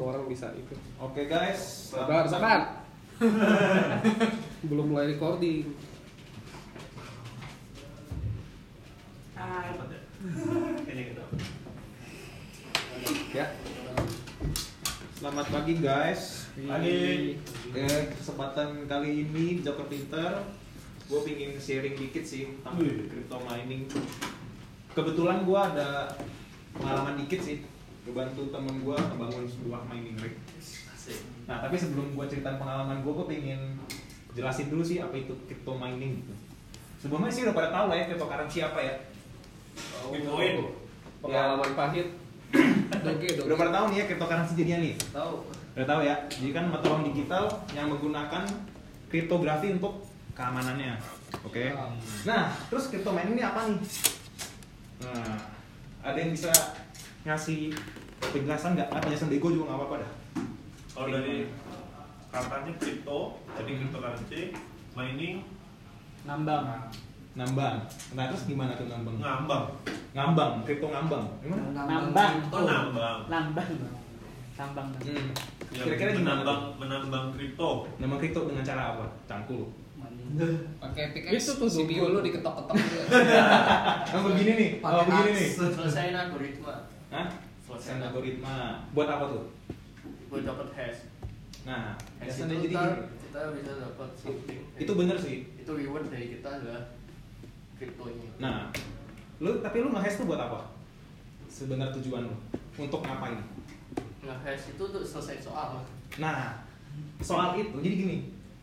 semua orang bisa itu. Oke guys, Sabar, sabar. Belum mulai recording. Kayaknya gitu. Ya. Selamat pagi guys. Pagi. Oke, kesempatan kali ini Joker Pinter gue pingin sharing dikit sih tentang crypto mining. Kebetulan gue ada pengalaman dikit sih. Kebantu temen gue ngebangun sebuah mining rig. Nah, tapi sebelum gue ceritain pengalaman gue, gue pengen jelasin dulu sih apa itu crypto mining gitu. Sebelumnya sih udah pada tahu lah ya cryptocurrency apa ya. Bitcoin. Pengalaman pahit. Doge, doge. Udah pada tahu nih ya cryptocurrency jadinya nih. Tahu. Udah tahu ya. Jadi kan mata uang digital yang menggunakan kriptografi untuk keamanannya. Oke. Ah. Nah, terus crypto mining ini apa nih? Nah, ada yang bisa ngasih penjelasan nggak? Ah, penjelasan bego juga nggak apa-apa dah. Kalau dari katanya kripto, jadi cryptocurrency, mining, Nambang. Nambang. Nah, terus gimana tuh nambang? ngambang. Ngambang, kripto ngambang. Gimana? Nambang. Oh, nambang. Nambang. Nambang. Hmm. Yang Kira-kira gimana menambang, tuh? menambang kripto. Nama kripto dengan cara apa? Cangkul. pakai pickaxe Itu tuh CPU lu diketok-ketok Oh, begini nih. Oh, begini nih. Selesaiin algoritma. Hah? Algoritma. Buat apa tuh? Buat dapat hash. Nah, Hash biasanya itu jadi gini. kita bisa dapat something. Itu bener sih. Itu reward dari kita adalah kriptonya. Nah, lu tapi lu nge-hash tuh buat apa? Sebenarnya tujuan lu untuk ngapain? Nah, hash itu untuk selesai soal. Nah, soal itu jadi gini.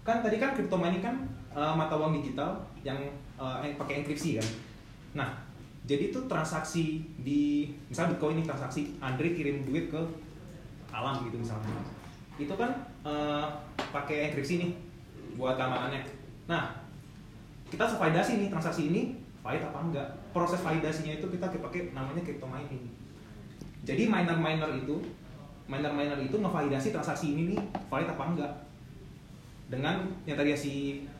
Kan tadi kan crypto mining kan eh, mata uang digital yang yang pakai enkripsi kan. Nah, jadi itu transaksi di misalnya Bitcoin ini transaksi Andre kirim duit ke alam gitu misalnya. Itu kan eh, pakai enkripsi nih buat keamanannya. Nah, kita validasi nih transaksi ini valid apa enggak. Proses validasinya itu kita pakai namanya crypto mining. Jadi miner-miner itu miner-miner itu ngevalidasi transaksi ini nih valid apa enggak. Dengan yang tadi si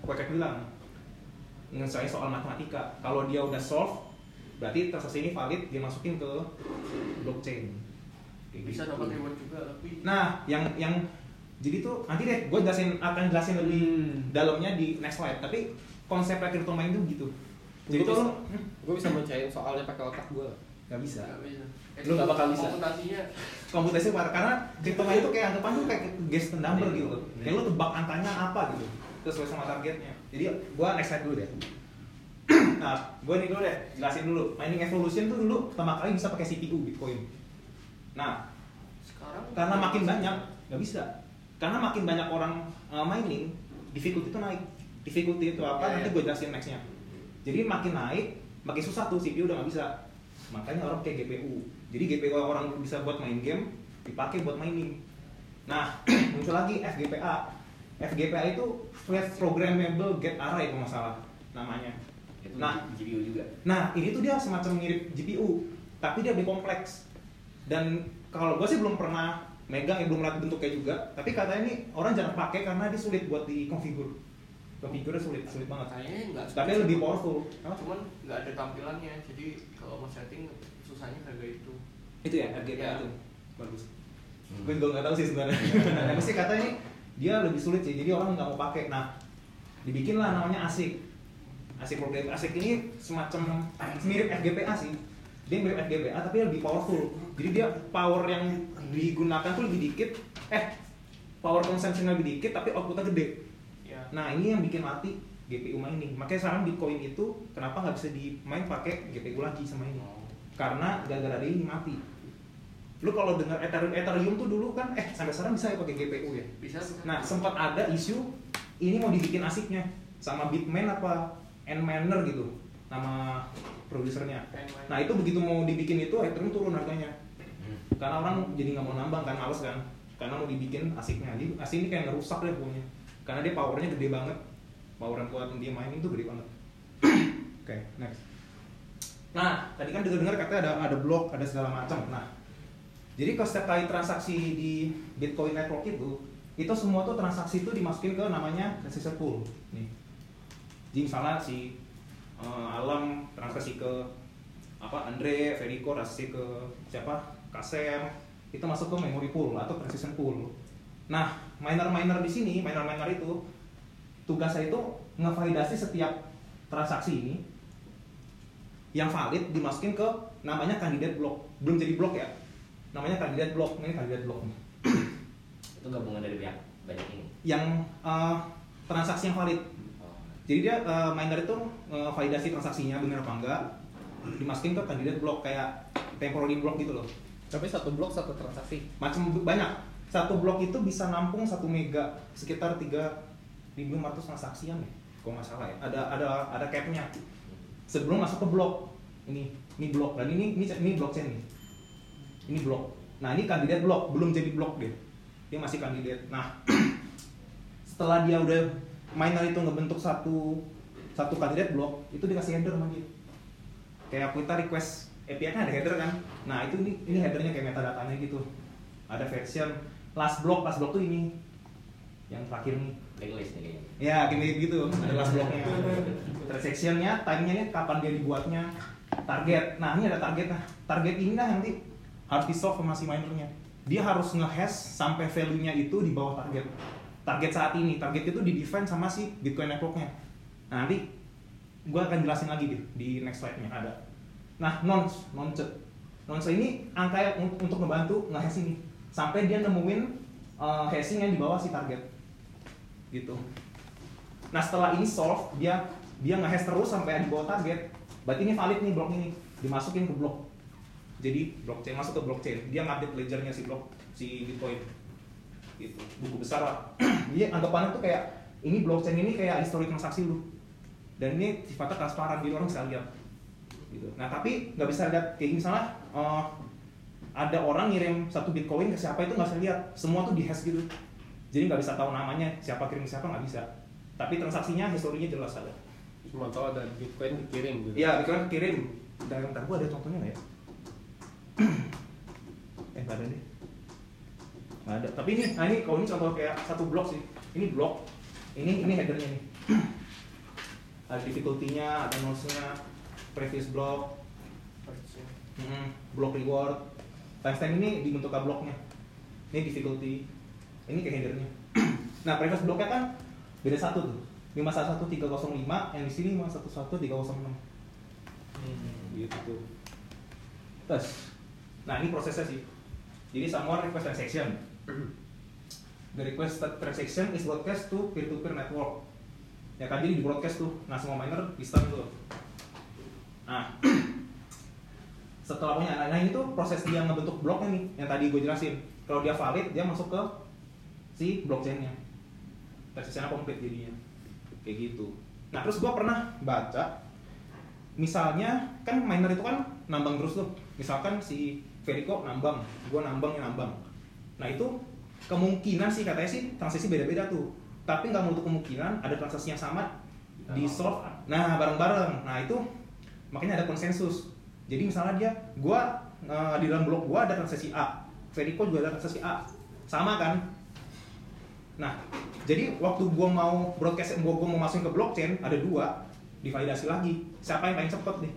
Kwekek bilang, saya soal matematika. Kalau dia udah solve, berarti transaksi ini valid, dia masukin ke blockchain. Kayak Bisa gitu. dapat reward juga lebih. Nah, yang yang jadi tuh nanti deh gue jelasin akan jelasin lebih Hmm. dalamnya di next slide. Tapi konsep crypto mining itu gitu. Jadi Gua tuh bisa- Gue bisa mencain soalnya pakai otak gue. nggak bisa. Nggak bisa. Lu nggak bakal bisa. Komputasinya Komputasi parah karena mining itu kayak anggapan tuh kayak guess the number gitu. loh. Kayak lu tebak angkanya apa gitu. Sesuai sama targetnya. Jadi gua next slide dulu deh. nah, gua nih dulu deh, jelasin dulu. Mining evolution tuh dulu pertama kali bisa pakai CPU Bitcoin. Nah, sekarang? karena makin banyak nggak bisa. Karena makin banyak orang uh, mining difficulty itu naik. Difficulty itu apa? Ya, nanti gue jelasin nextnya. Jadi makin naik makin susah tuh CPU udah nggak bisa. Makanya orang kayak GPU jadi GPU orang bisa buat main game dipakai buat mining. Nah muncul lagi FGPA FGPA itu Flash Programmable Gate Array kalau nggak salah namanya Nah. GPU juga Nah, ini tuh dia semacam mirip GPU, tapi dia lebih kompleks. Dan kalau gue sih belum pernah megang, ya belum lihat bentuknya juga. Tapi katanya ini orang jarang pakai karena dia sulit buat dikonfigur. Konfigurnya sulit, sulit banget. kayaknya nggak Tapi lebih powerful. Apa? Cuman nggak ada tampilannya. Jadi kalau mau setting susahnya kayak itu. Itu ya, RGPA Ya. itu. Bagus. Hmm. Gue juga nggak tahu sih sebenarnya. Tapi sih katanya dia lebih sulit sih, jadi orang nggak mau pakai. Nah, dibikinlah namanya ASIC program ASIC ini semacam mirip FGPA sih. Dia mirip FGPA tapi lebih powerful. Jadi dia power yang digunakan tuh lebih dikit. Eh, power consumption lebih dikit tapi outputnya gede. Ya. Nah ini yang bikin mati GPU mining. Makanya sekarang Bitcoin itu kenapa nggak bisa dimain pakai GPU lagi sama ini? Karena gara-gara dia ini mati. Lu kalau dengar Ethereum, Ethereum tuh dulu kan eh sampai sekarang bisa ya pakai GPU ya. Bisa. Nah sempat ada isu ini mau dibikin asiknya sama Bitmain apa Nminer gitu nama produsernya. Nah itu begitu mau dibikin itu Ethereum turun harganya. Hmm. karena orang jadi nggak mau nambang kan males kan. Karena mau dibikin asiknya. Jadi asik ini kayak ngerusak deh pokoknya. Karena dia powernya gede banget. Power yang kuat dia mining tuh gede banget. Oke next. Nah tadi kan dengar dengar katanya ada ada blok ada segala macam. Nah jadi kalau setiap kali transaksi di Bitcoin Network itu itu semua tuh transaksi itu dimasukin ke namanya transaction pool. Nih jadi misalnya si eh, Alam transaksi ke apa Andre, Federico transaksi ke siapa Kasem itu masuk ke memory pool atau transaction pool. Nah, miner-miner di sini, miner-miner itu tugasnya itu ngevalidasi setiap transaksi ini yang valid dimasukin ke namanya kandidat blok. Belum jadi blok ya. Namanya kandidat blok. Ini kandidat blok. Itu gabungan dari pihak banyak ini. Yang eh, transaksi yang valid. Jadi dia eh, miner itu eh, validasi transaksinya benar apa enggak dimasukin ke kandidat blok kayak temporary block gitu loh. Tapi satu blok satu transaksi. Macam banyak. Satu blok itu bisa nampung satu mega sekitar 3.500 transaksian ya. Kalau nggak salah ya. Ada ada ada capnya. Sebelum masuk ke blok. Ini ini blok dan ini ini ini blockchain nih. Ini blok. Nah, ini kandidat blok, belum jadi blok dia. Dia masih kandidat. Nah, setelah dia udah miner itu ngebentuk satu satu kandidat blok, itu dikasih header sama dia. Kayak kita request API kan ada header kan. Nah, itu ini ini headernya kayak metadatanya gitu. Ada version last block, last block tuh ini. Yang terakhir nih. Blacklist nih. Ya, kayak gitu. Ada last blocknya. Transactionnya, time-nya kapan dia dibuatnya, target. Nah, ini ada target. Nah, target ini yang nanti harus di solve sama si minernya. Dia harus nge-hash sampai value-nya itu di bawah target. Target saat ini, target itu di-define sama si Bitcoin network-nya. Nah, nanti gue akan jelasin lagi deh di next slide-nya ada. Nah, nonce, nonce. Nonce ini angka untuk ngebantu nge-hash ini. Sampai dia nemuin uh, hashing yang di bawah si target. Gitu. Nah setelah ini solve dia dia nge-hash terus sampai di bawah target. Berarti ini valid nih blok ini dimasukin ke blok. Jadi blockchain masuk ke blockchain. Dia ngupdate ledgernya si blok si Bitcoin. Gitu. Buku besar lah. Dia anggapannya tuh kayak ini blockchain ini kayak historik transaksi lu. Dan ini sifatnya transparan, jadi orang bisa lihat. Gitu. Nah tapi nggak bisa lihat kayak misalnya eh, ada orang ngirim satu bitcoin ke siapa itu nggak bisa lihat. Semua tuh di hash gitu. Jadi nggak bisa tahu namanya siapa kirim siapa nggak bisa. Tapi transaksinya historinya jelas ada. Cuma tahu ada Bitcoin dikirim gitu. Iya, Bitcoin kirim. Dan bentar gua ada contohnya nggak ya? eh nggak ada deh. Nggak ada. Tapi ini, nah ini kalau ini contoh kayak satu blok sih. Ini blok. Ini ini headernya nih. ada difficulty-nya, ada nodes-nya, previous block, mm, block reward. Timestamp ini dibentuk ke bloknya. Ini difficulty. Ini kayak headernya. nah, previous blocknya kan beda satu tuh. 511305 yang di sini 511306 gitu tuh terus nah ini prosesnya sih jadi someone request transaction the requested transaction is broadcast to peer to peer network. Ya kan jadi di broadcast tuh. Nah semua miner bisa tuh nah setelah punya nah, nah ini tuh proses dia ngebentuk bloknya nih yang tadi gue jelasin. Kalau dia valid dia masuk ke si blockchainnya. Transaksinya komplit jadinya. Kayak gitu. Nah terus gue pernah baca misalnya kan miner itu kan nambang terus tuh. Misalkan si Verico nambang gue nambang yang nambang nah itu kemungkinan sih katanya sih transaksi beda-beda tuh. Tapi nggak menutup kemungkinan ada transaksi yang sama di solve nah bareng-bareng. Nah itu makanya ada konsensus. Jadi misalnya dia gue di dalam blok gue ada transaksi A Verico juga ada transaksi A. Sama kan? Nah jadi waktu gua mau broadcast gua, gua mau masukin ke blockchain ada dua divalidasi lagi. Siapa yang paling cepet nih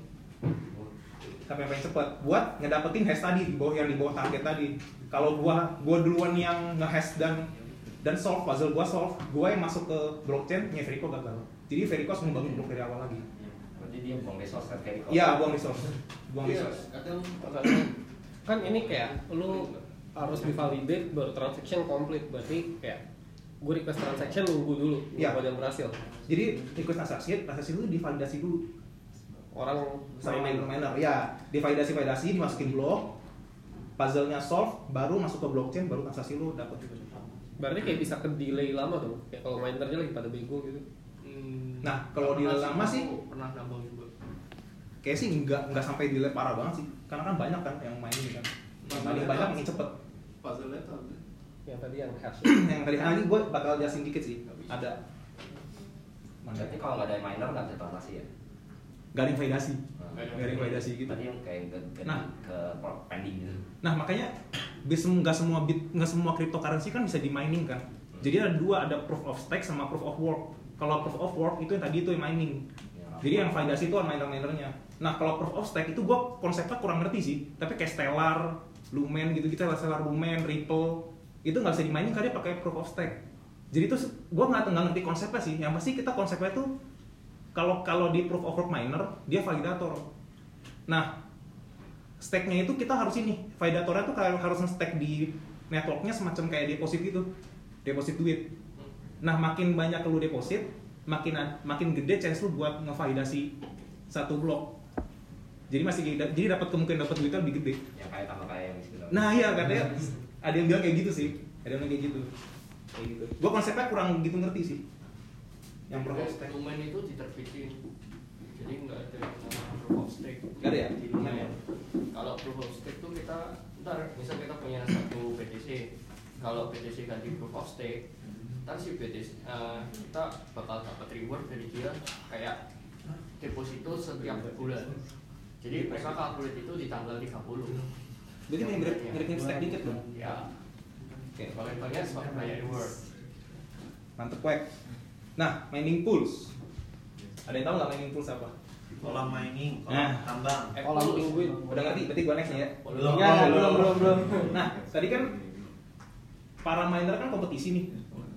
yang paling cepet buat ngedapetin hash tadi di bawah yang di bawah target tadi. Kalau gua gua duluan yang ngehash dan dan solve puzzle gua solve gua yang masuk ke blockchain nya Verico gagal. Jadi Verico harus membangun blok dari awal lagi. Berarti dia buang resource kan di iya buang resource. Buang Iya, resource. kan ini kayak lu harus divalidate baru transaction complete. Berarti kayak gue request transaction nunggu dulu Iya. nunggu yang berhasil. Jadi ikut transaksi transaksi dulu divalidasi dulu orang sama main miner-miner ya divalidasi validasi dimasukin blok puzzle-nya solve baru masuk ke blockchain baru transaksi lu dapat berarti kayak bisa ke delay lama dong kayak kalau minernya lagi pada bego gitu. Hmm, Nah, kalau di pernah lama sih- pernah nambang juga. kayak sih nggak nggak sampai delay parah banget sih. Karena kan banyak kan yang main ini kan. Yang paling banyak makin cepet. Puzzle-nya yang tadi yang hash. Yang tadi ini gue bakal jelasin dikit sih. Ada. Mana Berarti kalau nggak ada miner nggak bisa transaksi ya? Ada yang validasi Nah, ada yang validasi gitu yang kayak ke, ke, Nah. ke pending gitu. nah makanya bis nggak semua bit nggak semua cryptocurrency kan bisa di mining kan jadi ada dua ada proof of stake sama proof of work kalau proof of work itu yang tadi itu yang mining Ya, Jadi yang validasi itu miner-minernya. Nah kalau proof of stake itu gue konsepnya kurang ngerti sih. Tapi kayak Stellar, Lumen gitu kita Stellar Lumen, Ripple itu nggak bisa dimainin karena dia pakai proof of stake. Jadi itu gue nggak nggak ngerti konsepnya sih. Yang pasti kita konsepnya tuh kalau kalau di proof of work miner dia validator. Nah stake-nya itu kita harus ini validatornya tuh harus nge-stake di networknya semacam kayak deposit gitu, deposit duit. Nah makin banyak lu deposit, makin makin gede chance lu buat ngevalidasi satu blok. Jadi masih jadi dapat kemungkinan dapat duitnya lebih gede. Yang kayak tambah yang sebelah. Nah iya katanya ada yang bilang kayak gitu sih, ada yang bilang kayak gitu. Kayak gitu. Gua konsepnya kurang gitu ngerti sih. Yang proof of stake. Lumen itu diterbitin jadi nggak ada yang namanya proof of stake Nggak ada ya? di Lumen ya kalau proof of stake tuh kita ntar misal kita punya satu BTC kalau BTC ganti proof of stake ntar si BTC eh, kita bakal dapat reward dari dia kayak deposito setiap bulan jadi mereka kalkulat itu di tanggal 30 Berarti mirip mirip mirip mirip stake dikit dong. ya Oke. paling banyak sebagai banyak reward Mantep wek. Nah, mining pools. Ada yang tahu nggak mining pools apa? kolam mining, kolam Nah. tambang. Kolam penguin. Udah ngerti? Berarti gua next nih ya. Belum. Ya, belum, belum, belum. Nah, tadi kan para miner kan kompetisi nih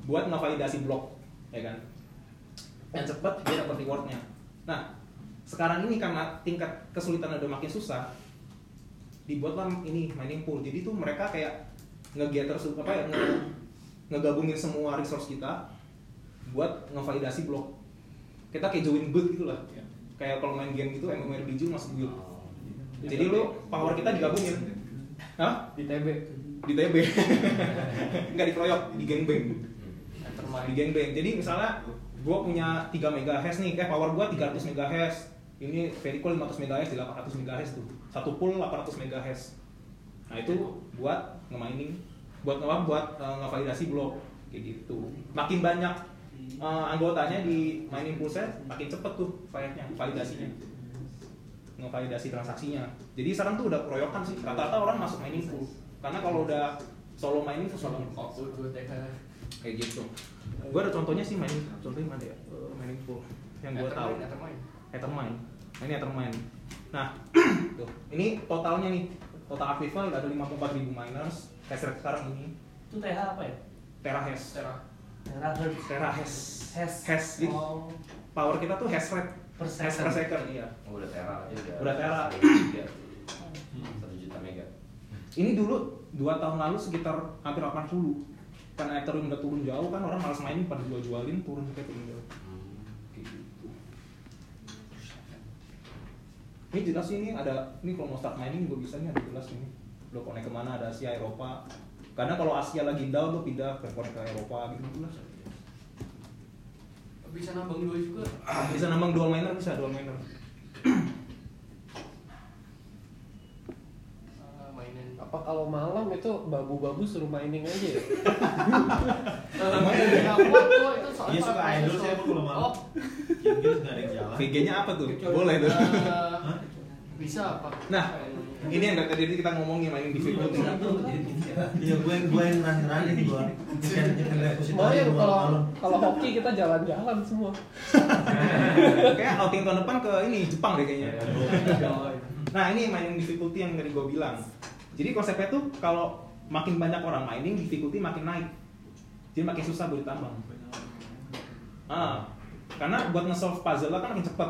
buat ngevalidasi blok, ya kan? Yang cepat dia dapat rewardnya. Nah, sekarang ini karena tingkat kesulitan udah makin susah, dibuatlah ini mining pool. Jadi tuh mereka kayak nge-gather su- apa ya, nge- ngegabungin semua resource kita buat ngevalidasi blok. Kita kayak join guild gitu lah. Kayak kalau main game gitu, MMORPG masuk guild. Jadi lu power kita digabungin. Hah? Di TB. Di TB. Enggak dikeroyok, di gangbang. Di gangbang. Jadi misalnya gua punya 3 MHz nih, kayak power gua 300 MHz. Ini Verico 500 MHz di 800 MHz tuh. Satu pool 800 MHz. Nah, itu buat nge-mining, buat nge buat eh, ngevalidasi blok kayak gitu. Makin banyak eh, anggotanya di mining pool set, makin cepet tuh validnya, validasinya ngevalidasi transaksinya. Jadi sekarang tuh udah keroyokan sih. Rata-rata orang masuk mining pool. Karena kalau udah solo mining. Waktu itu TK Kayak gitu. Gue ada contohnya sih mining. Contohnya mana ya? Eh, mining pool yang gue tahu. Ethermine. Nah, ini Ethermine. Nah, tuh. Ini totalnya nih. Total aktifnya udah ada 54 ribu miners. Hash rate sekarang ini Itu TH apa ya? terahash. Tera. Terahertz. Terahash. Hash. Hash. Oh. power kita tuh hash rate Per hash second. per second iya. Oh, udah tera aja udah. Udah tera. Satu juta mega. Ini dulu dua tahun lalu sekitar hampir 80 karena Ethereum udah turun jauh kan orang malas mining pada jual jualin turun kayak turun jauh. Kayak gitu. Ini jelas sih ini ada ini kalau mau start mining gue bisa ini ada jelas ini. Lo connect ke mana ada Asia Eropa. Karena kalau Asia lagi down lo pindah ke ke Eropa gitu jelas. Bisa nambang dua juga. Bisa nambang dual miner bisa dual miner. Ah, mainin. Apa kalau malam itu babu-babu suruh mining aja ya? Kuat kok, itu soalnya Iya suka idol saya kalau malam. Oh, Inggris nggak ada yang jalan. VG-nya apa tuh? Boleh tuh. eh, bisa apa? Nah, ini yang dari tadi kita ngomongin mining difficulty. Iya, gue yang gue yang ngerani gue. Nyekan nyekan deposito Mau ya aja kalau kalau hoki kita jalan-jalan semua. Kayak outing tahun depan ke ini Jepang deh kayaknya. Nah ini mining difficulty yang tadi gue bilang. Jadi konsepnya tuh kalau makin banyak orang mining, difficulty makin naik. Jadi makin susah buat ditambang. Ah, karena buat nge-solve puzzle kan makin cepat.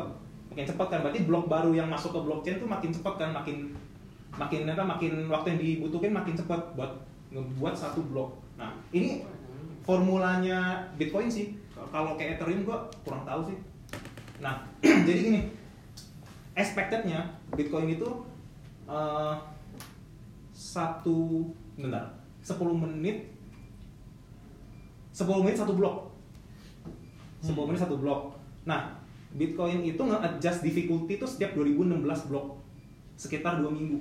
Makin cepat kan berarti blok baru yang masuk ke blockchain tuh makin cepat kan, makin makin apa makin waktu yang dibutuhkan makin cepat buat ngebuat satu blok. Nah, ini formulanya Bitcoin sih. Kalau kayak Ethereum gua kurang tahu sih. Nah, jadi gini, expectednya Bitcoin itu eh, satu bentar, 10 menit 10 menit satu blok 10 menit satu blok nah Bitcoin itu nge-adjust difficulty itu setiap 2016 blok sekitar 2 minggu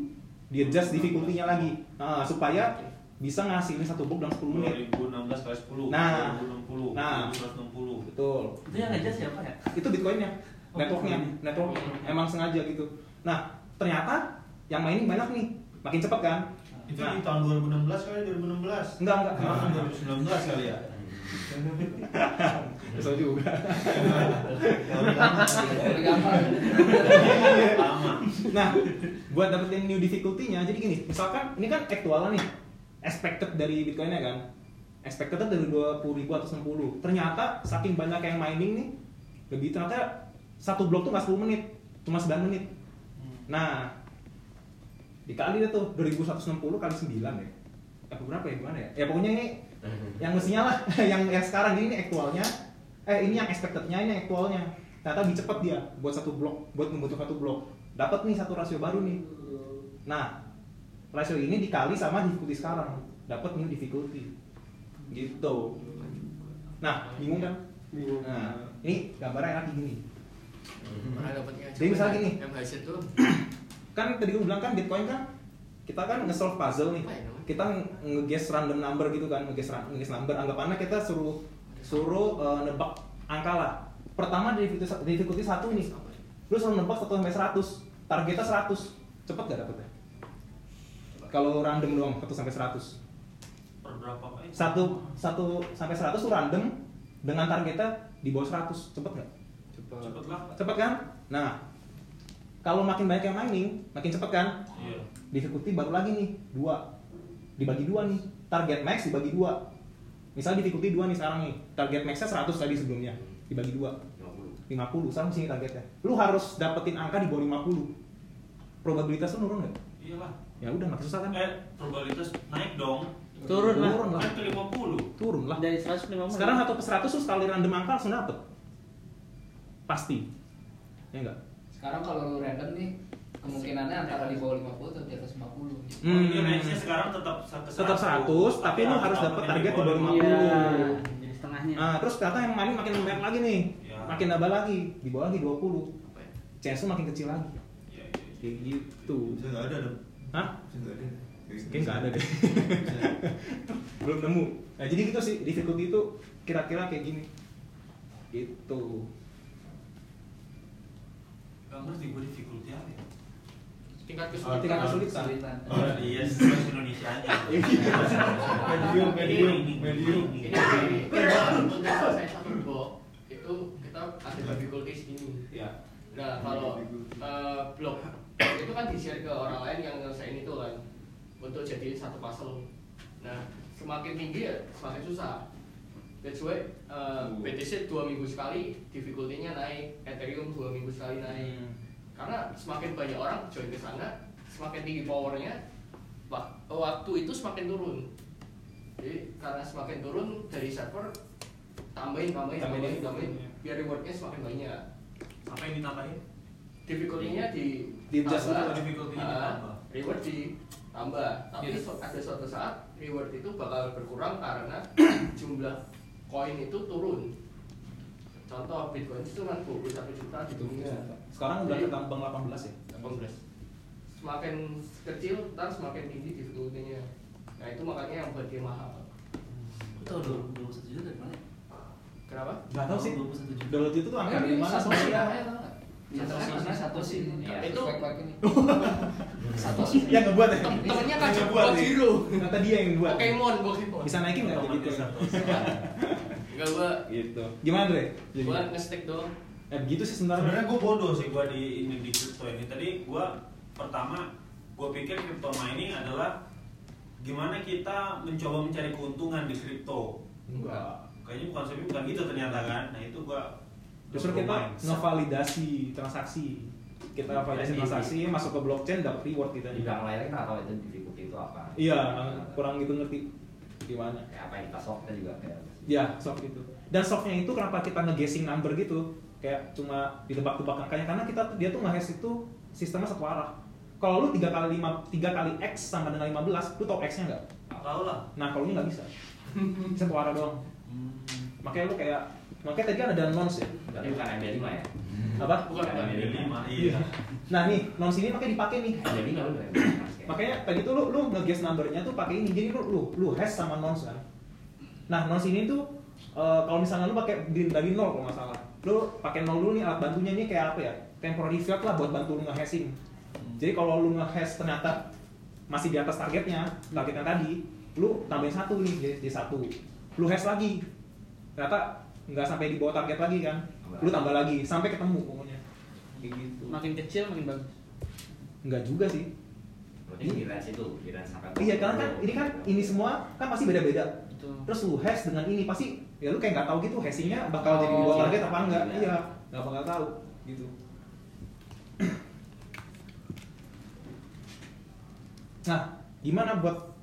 dia adjust difficulty-nya lagi Nah, supaya bisa ngasilin satu blok dalam 10 menit 2016 kali 10. Nah. 2060. Nah. 2060. betul Itu yang ngejat siapa ya? itu bitcoinnya Oh, networknya Bitcoin. network emang sengaja gitu nah ternyata yang mining banyak nih makin cepat kan Itu nah di tahun 2016 kali 2016. enggak enggak Nah, 2019 kali ya. Kesel juga. Nah, buat dapetin new difficulty-nya, jadi gini, misalkan ini kan aktualnya nih, expected dari Bitcoin-nya kan, expected dari 20 ribu atau 60. Ternyata saking banyak yang mining nih, lebih ternyata satu blok tuh nggak 10 menit, cuma 9 menit. Nah, dikali deh tuh 2160 kali 9 ya. Apa berapa ya gimana ya? Ya pokoknya ini yang mestinya lah, yang yang sekarang ini, ini aktualnya, eh ini yang expectednya, ini yang aktualnya. Ternyata lebih cepat dia buat satu blok, buat membentuk satu blok. Dapat nih satu rasio baru nih. Nah, rasio ini dikali sama difficulty sekarang, dapat new difficulty. Gitu. Nah, bingung kan? Bingung. Nah, ini gambarnya enak gini. Jadi misalnya gini. Kan tadi gue bilang kan Bitcoin kan kita kan nge-solve puzzle nih. ya? Kita nge-guess random number gitu kan, nge-guess nge-guess number. Anggapannya kita suruh suruh eh, nebak angka lah. Pertama difficulty, difficulty satu nih. Lu suruh nebak 1 sampai 100. Targetnya 100. Cepet gak dapetnya? Kalau random doang 1 sampai 100. Per berapa Pak? Satu, satu sampai 100 tuh random dengan targetnya di bawah 100. Cepet gak? Cepet. Cepet lah. Cepet kan? Nah, kalau makin banyak yang mining, makin cepet kan? Iya. difficulty baru lagi nih dua dibagi dua nih target max dibagi dua misal difficulty dua nih sekarang nih target maxnya 100 tadi sebelumnya dibagi dua. 50 sekarang sini targetnya. Lu harus dapetin angka di bawah 50 probabilitas lu nurun nggak? Iyalah. ya udah nggak susah kan? Eh, probabilitas naik dong. Turun lah. turun lah. Kan ke 50. turun lah. Dari 150. sekarang satu per 100 tuh sekali random angka langsung dapet. Pasti. Ya enggak Sekarang kalau lu random nih kemungkinannya antara di bawah 50 atau di atas 50. Oh, iya, range-nya sekarang tetap satu tetap 100 tapi lu harus dapat target di bawah 50 Iya. Jadi setengahnya. Nah, terus ternyata yang main makin banyak lagi nih. Ya. Makin nambah lagi, di bawah lagi 20. Apa ya? Chance makin kecil lagi. Iya, iya, iya. Kayak gitu. Bisa nggak ada dong? Hah? Bisa nggak ada? Kayaknya nggak ada deh. Belum nemu. Nah, jadi gitu sih, difficulty itu kira-kira kayak gini. Gitu. Gak ngerti gue difficulty apa ya? Tingkat Oh, tingkat kesulitan. kesulitan. Kesulitan. Oh iya, bahasa Indonesia aja. Medium, medium, medium. Ini ini blok itu kita ada difficulty segini. Ya. Nah kalau eh, blok itu kan di share ke orang lain yang nyelesain itu kan untuk jadi satu puzzle. Nah semakin tinggi ya semakin susah. That's why eh, BTC dua minggu sekali difficulty-nya naik, Ethereum dua minggu sekali naik. Karena semakin banyak orang join ke sana, semakin tinggi powernya, wak- waktu itu semakin turun. Jadi karena semakin turun dari server tambahin, tambahin, Tambahin tambahin, ya. biar rewardnya semakin banyak. Apa yang ditambahin? Difficulty-nya di Di adjust tambah, dulu, difficulty-nya ah, ditambah. reward ditambah. Tapi Yes. ada suatu saat reward itu bakal berkurang karena jumlah koin itu turun. Contoh Bitcoin itu cuma 21 juta di dunia. Sekarang udah Jadi, ketambang 18 ya. 18. Semakin kecil, ntar semakin tinggi difficulty-nya. Nah itu makanya yang buat dia mahal. Lu tahu 21 juta dari mana? Kenapa? Enggak tahu sih. 21 juta. Download itu tuh angka dari mana Satu sih? sih namanya tau nggak? Satu Satu sih. sih, satu sih. Iya. Itu Itu-. Satu sih. Yang ngebuat ya? Tem- Temennya kan Yang buat nih. zero. Ternyata dia yang buat. Pokemon, Pokemon. Bisa naikin nggak gitu? satu. Enggak gua Gitu. Gimana Dre? Jadi- gua nge-stick doang. Eh begitu sih sebenarnya. Sebenarnya gue bodoh sih gue di ini di crypto ini. Tadi gue pertama gue pikir crypto mining adalah gimana kita mencoba mencari keuntungan di crypto. Enggak. Kayaknya bukan sih bukan gitu ternyata kan. Nah itu gue Justru kita ngevalidasi transaksi. Kita validasi Jadi- transaksi masuk ke blockchain dapat reward kita. Di belakang layar kita nggak tahu itu difficulty itu apa. Iya, kurang gitu ngerti gimana. Kayak apa yang kita solve kita juga kayak. Ya, soft itu. Dan softnya itu kenapa kita nge-guessing number gitu? Kayak cuma ditebak-tebak angkanya karena kita dia tuh nge-hash itu sistemnya satu arah. Kalau lu 3 kali 5 3 kali X sama dengan 15, lu tau X-nya nggak? tahu lah. Nah, kalau ini nggak bisa. Satu arah doang. Makanya lu kayak makanya tadi kan ada nonce ya. Berarti bukan MD5 ya? Apa? Bukan, bukan. Ada lima, iya. Nah, nih, nonce ini makanya dipakai nih. MD5 lu udah Makanya tadi tuh lu lu nge-guess numbernya tuh pakai ini. Jadi lu lu lu hash sama nonce kan. Nah, nonce ini tuh eh, kalau misalnya lu pakai dari nol kalau nggak salah. Lu pakai nol dulu nih alat bantunya ini kayak apa ya? Temporary field lah buat bantu lu nge-hashing. Jadi kalau lu nge-hash ternyata masih di atas targetnya, targetnya tadi, lu tambahin satu nih jadi, jadi satu. Lu hash lagi. ternyata nggak sampai di bawah target lagi kan lu tambah lagi sampai ketemu pokoknya kayak gitu Makin kecil makin bagus. nggak juga sih Berarti di range itu, di range sampai iya karena kan ini kan ini semua kan pasti beda-beda Betul. terus lu hash dengan ini pasti ya lu kayak nggak tahu gitu hashingnya bakal jadi di bawah Oh, target apa enggak iya. iya nggak bakal tahu gitu nah gimana buat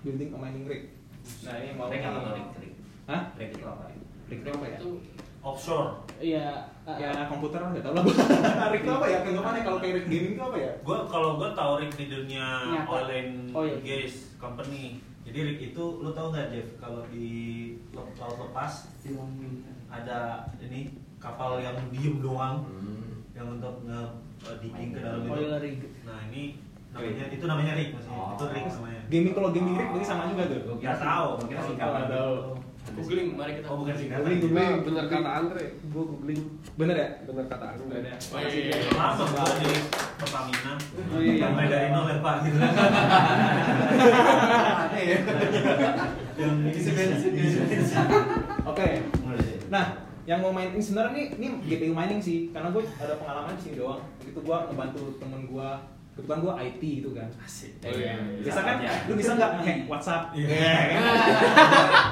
building a mining rig nah ini mau Rig apa rig? Rig. Hah? Rig itu apa ya? rig itu apa ya itu offshore Iya. ya komputer lah nggak tahu lah rig itu apa ya anggapannya kalau kayak rig gaming itu apa ya gue kalau gue tahu rig di dunia Nyata. oil and Oh, iya. gas company jadi rig itu lu tau nggak Jeff kalau di laut lepas ada ini kapal yang diem doang Hmm. yang untuk nge eh, digging ke dalam itu rig. nah ini namanya itu namanya rig maksudnya Oh. itu rig namanya gaming kalau gaming rig berarti sama juga tuh Gua Nggak tahu. Oh, singkatan. tahu. Googling mari kita oh bukan singkatan. Googling, Googling, googling. bener kata Andre. Gue googling, bener ya? Bener kata Andre. Oh, iya, iya. Lama gue di Pertamina. Oh, iya. Mulai dari nol ya pak gitu. Yang isi bensin isi bensin oke. Sih. Nah, yang mau main ini sebenarnya nih, ini GPU mining sih, karena gue ada pengalaman sini doang. Begitu gue ngebantu temen gue, kebetulan gue IT gitu kan. asik Oh, iya. Biasa kan, aja. lu bisa nggak hack WhatsApp? Iya.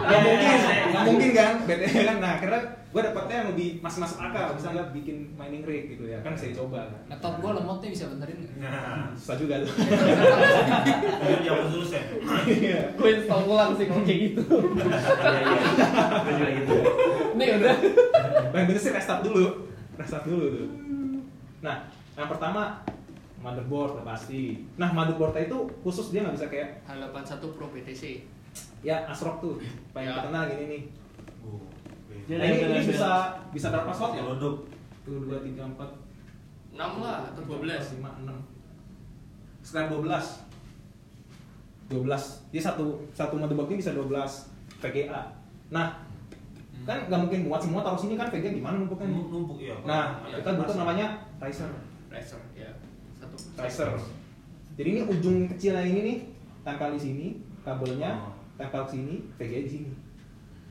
Nggak mungkin, nggak mungkin kan? Beda kan? Nah, karena gue dapetnya yang lebih masuk masuk akal, bisa nggak bikin mining rig gitu ya? Kan saya coba kan. Laptop gue lemot nih bisa benerin nggak? nah Susah juga tuh. dulu sen Iya. Gue install ulang sih kalau kayak gitu. Iya iya. Gitu. Nih udah. Yang bener sih restart dulu, restart dulu tuh. Nah, yang pertama motherboard udah pasti. Nah, motherboardnya itu khusus dia nggak bisa kayak H81 Pro PTC ya ASRock tuh, paling Ya. terkenal gini nih. Dia Nah, ini, ini ada- bisa bisa berapa slot ya? Lodok. Tuh dua tiga empat. 6 lah atau 12 lima enam. Sekitar dua belas. Dua belas. Dia satu satu motherboard ini bisa 12 VGA nah kan nggak mungkin muat semua taruh sini kan VGA gimana numpuknya? Nih? numpuk ya nah Iya, kita butuh namanya riser Razer ya satu riser jadi ini ujung kecilnya ini nih tempel di sini kabelnya Oh. tempel ke sini VGA di sini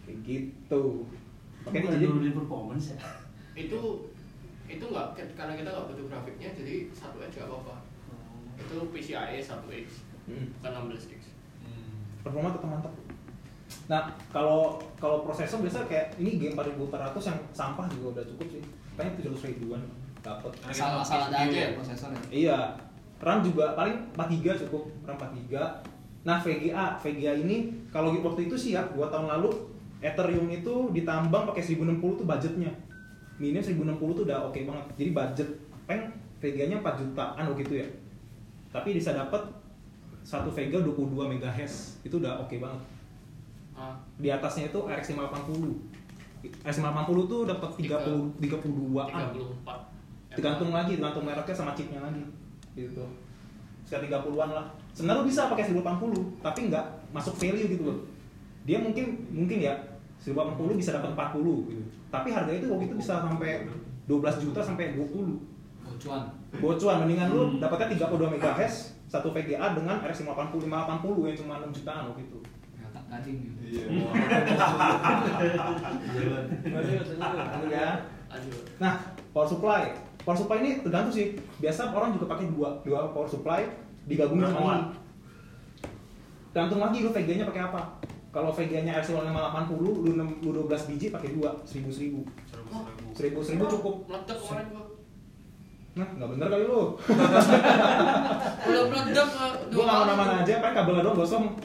kayak gitu Bukan jadi dulu performance ya. itu itu nggak karena kita nggak butuh grafiknya jadi satu aja nggak apa-apa itu PCIe 1x Hmm. bukan 16 gigs performa tetap mantap. Nah, kalau kalau prosesor biasa kayak ini game 4400 yang sampah juga udah cukup sih. Kayaknya 700 ribuan dapat. Asal asal ada aja ya prosesornya. Iya. RAM juga paling 43 cukup, RAM 43. Nah, VGA, VGA ini kalau waktu itu sih ya, 2 tahun lalu Ethereum itu ditambang pakai 1060 tuh budgetnya. Minim 1060 tuh udah oke banget. Jadi budget peng VGA-nya 4 jutaan waktu itu ya. Tapi bisa dapat satu VGA 22 MHz. Itu udah oke banget ah di atasnya itu RX 580 RX 580 tuh dapat 30 32 an 34 tergantung lagi tergantung mereknya sama chipnya lagi gitu. Sekitar 30-an lah. Sebenarnya lu bisa pakai 1080 tapi nggak masuk value gitu loh. Dia mungkin mungkin ya 1080 bisa dapat 40 gitu. Tapi harganya itu waktu itu bisa sampai 12 juta sampai 20 Bocuan. bocuan mendingan lu dapatnya 32 MHz satu VGA dengan RX 580 580 yang cuma 6 jutaan waktu itu. Gading gitu. Iya. Nah, power supply. Power supply ini tergantung sih. Biasa orang juga pakai dua, dua power supply digabungin sama ini. Tergantung lagi lu VGA-nya pakai apa. Kalau VGA-nya RC 580, lu, 6, lu 12 biji pakai dua, 1000 1000. 1000 1000 cukup. meledak kemarin gua Nah, nggak bener kali lu. udah meledak lah Gua nggak mana aja, paling kabelnya doang gosong.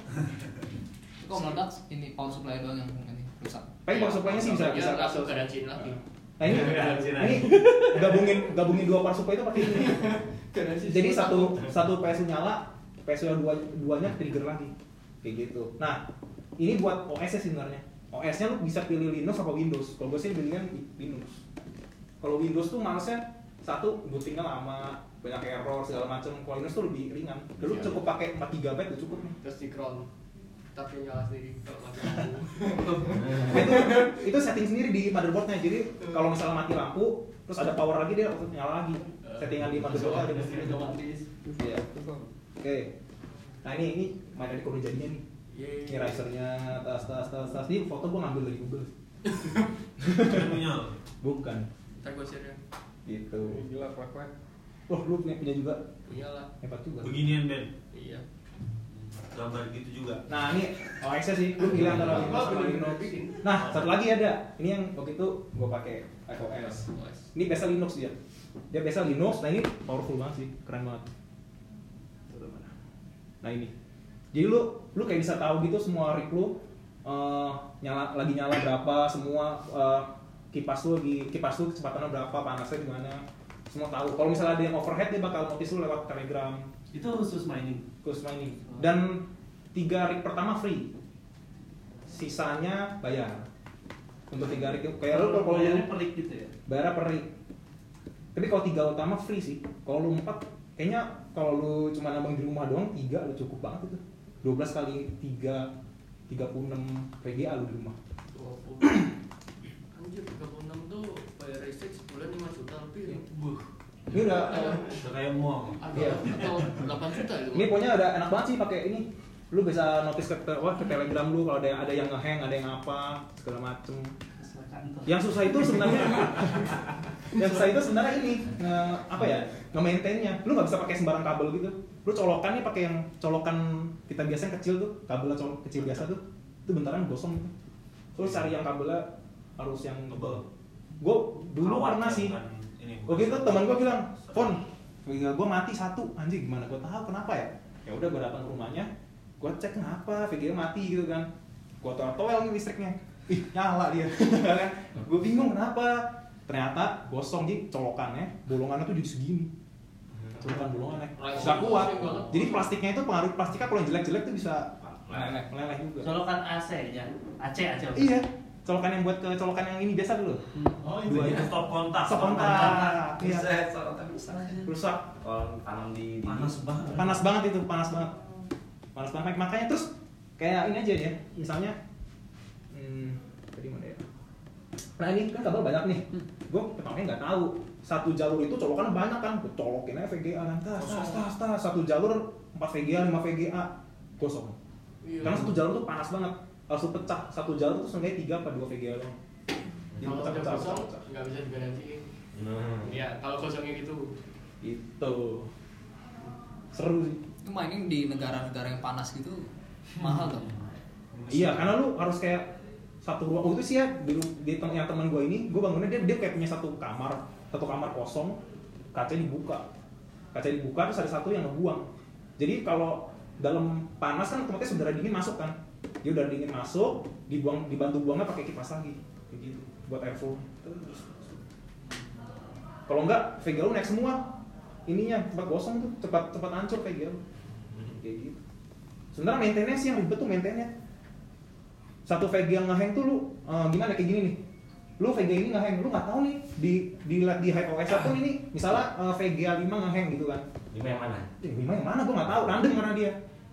Kok meledak ini power supply doang yang ini rusak. Paling power supply-nya sih bisa bisa ya, langsung kasus. keadaan Cina lagi Nah ini, ini gabungin gabungin dua power supply itu pakai ini. Jadi satu satu PSU nyala, PSU yang dua duanya trigger lagi, kayak gitu. Nah ini buat OS nya sebenarnya. OS-nya lu bisa pilih Linux apa Windows. Kalau gue sih pilihnya Linux. Kalau Windows tuh malesnya satu bootingnya lama, banyak error segala macam. Kalau Linux tuh lebih ringan. Dulu Iya. cukup pakai 4 GB udah cukup nih. terus di tapi nyala sendiri. Kalau mati lampu. itu itu setting sendiri di motherboardnya. Jadi kalau misalnya mati lampu terus ada power lagi dia langsung nyala lagi. Settingan di motherboard ada di sini iya. Oke. Nah ini ini main dari kode jadinya nih. Ini risernya tas tas tas tas. Ini foto gua ngambil dari Google. Kan bukan. Ntar gue share ya. gitu. Gila kuat-kuat. oh lu punya punya juga? Punya lah. hebat juga. Beginian Ben. Gambar gitu juga. nah ini OX nya sih. Lu pilih antara Linux sama Linux nah satu lagi ada. Ini yang waktu itu gue pakai iOS. OS. ini biasa Linux dia. Dia biasa Linux. Nah ini powerful banget sih. Keren banget. Tuh, mana? nah ini. Jadi lu lu kayak bisa tahu gitu semua rig lu eh, nyala lagi nyala berapa semua eh, kipas lu lagi kipas lu kecepatannya berapa panasnya gimana semua tahu. Kalau misalnya ada yang overhead dia bakal notice lu lewat telegram Itu khusus mining. khusus mining dan tiga rig pertama free sisanya bayar untuk tiga rig itu kayak lu kalau bayarnya pelik gitu ya. bayar per rig tapi kalau tiga utama free sih kalau lu empat kayaknya kalau lu cuma nambang di rumah doang tiga lu cukup banget itu 12 kali tiga 36 VGA lu di rumah 20. Anjir 36 tuh bayar listrik sebulan 5 juta lebih. Buh. Ini udah eh, Udah kayak muang. Ada atau 8 juta itu. ini pokoknya ada enak banget sih pakai ini. Lu bisa notice ke, wah, ke telegram lu kalau ada ada yang ngehang ada yang apa segala macem. Yang susah itu sebenarnya. Yang susah itu sebenarnya ini nge, apa ya nge-maintainnya. Lu nggak bisa pakai sembarang kabel gitu. Lu colokannya pakai yang colokan kita biasanya kecil tuh kabel colok kecil biasa tuh itu bentaran gosong gitu. Lu cari yang kabelnya harus yang Tebel. gue dulu pernah ya, sih Oke itu teman gue bilang, Fon, gue mati satu, anjing gimana? Gue tahu kenapa ya? Ya udah gue datang ke rumahnya, gue cek kenapa, VGA mati gitu kan. Gue toel toel nih listriknya, ih nyala dia, kan? Gue bingung kenapa? Ternyata gosong jadi colokannya, bolongannya tuh jadi segini. Colokan bolongannya, nggak kuat. Jadi plastiknya itu pengaruh plastiknya kalau yang jelek-jelek tuh bisa meleleh, meleleh juga. Colokan AC-nya. AC AC. Iya, colokan yang buat ke colokan yang ini biasa dulu. Oh, Dua Ini itu. stop kontak. Stop kontak. Iya. Bisa aja. Rusak. Kalau tanam di di- Panas banget. panas banget itu panas banget panas banget makanya terus kayak ini aja ya misalnya hmm, tadi mana ya nah ini kan kabel banyak nih gue pertamanya nggak tahu satu jalur itu colokan banyak kan gue colokin aja VGA kan tas tas tas tas satu jalur 4 VGA 5 VGA gosong Iya. karena satu jalur tuh panas banget harus pecah satu jalur tuh seenggaknya tiga apa dua VGA doang jadi Kalau pecah pecah kosong nggak bisa digantiin. Nah. Iya, kalau kosongnya gitu. itu seru sih Itu mining di negara-negara yang panas gitu mahal tuh. Iya, karena lu harus kayak satu ruang. Waktu itu sih ya di, di tem- yang teman gue ini, gue bangunnya dia dia kayak punya satu kamar, satu kamar kosong, kaca dibuka, kaca dibuka terus ada satu yang ngebuang. Jadi kalau dalam panas kan otomatis udara dingin masuk kan, dia udara dingin masuk, dibuang dibantu buangnya pakai kipas lagi, kayak gitu, buat airflow. Kalau enggak, VGA lu naik semua, ininya cepat kosong tuh, cepat cepat hancur VGA lu. Kayak gitu. Sebenarnya maintenance yang ribet tuh maintenance satu VG yang ngehang tuh lu eh, gimana kayak gini nih lu VG ini ngehang lu nggak tahu nih di di di high OS pun ini misalnya eh, VGA 5 ngehang gitu kan Lima yang mana? eh, 5 yang mana gua nggak tahu random mana dia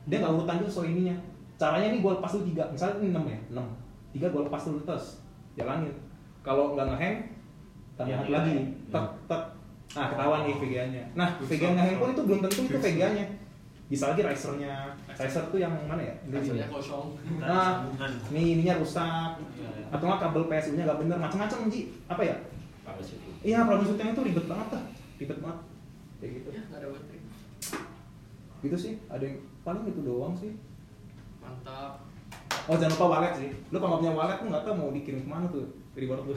dia nggak urutan dulu soal ininya caranya nih gua lepas dulu tiga misalnya ini 6 ya 6 tiga gua lepas dulu terus jalanin kalau nggak ngehang tambah Yang lagi. lain. tek tek. Nah ketahuan nih VGA nya nah VGA ngehang pun itu belum tentu itu VGA nya bisa lagi risernya riser tuh yang mana ya? Ini gini. kosong. Nah, nih ininya rusak. Atau nggak kabel PSU nya nggak bener. Macam-macam ji. Apa ya? Iya troubleshooting itu ribet banget tuh ribet banget. Kayak gitu. Ya, nggak ada gitu sih. Ada yang paling itu doang sih Mantap. oh jangan lupa wallet sih lu kalau nggak punya wallet lu nggak tahu mau dikirim ke mana tuh reward lu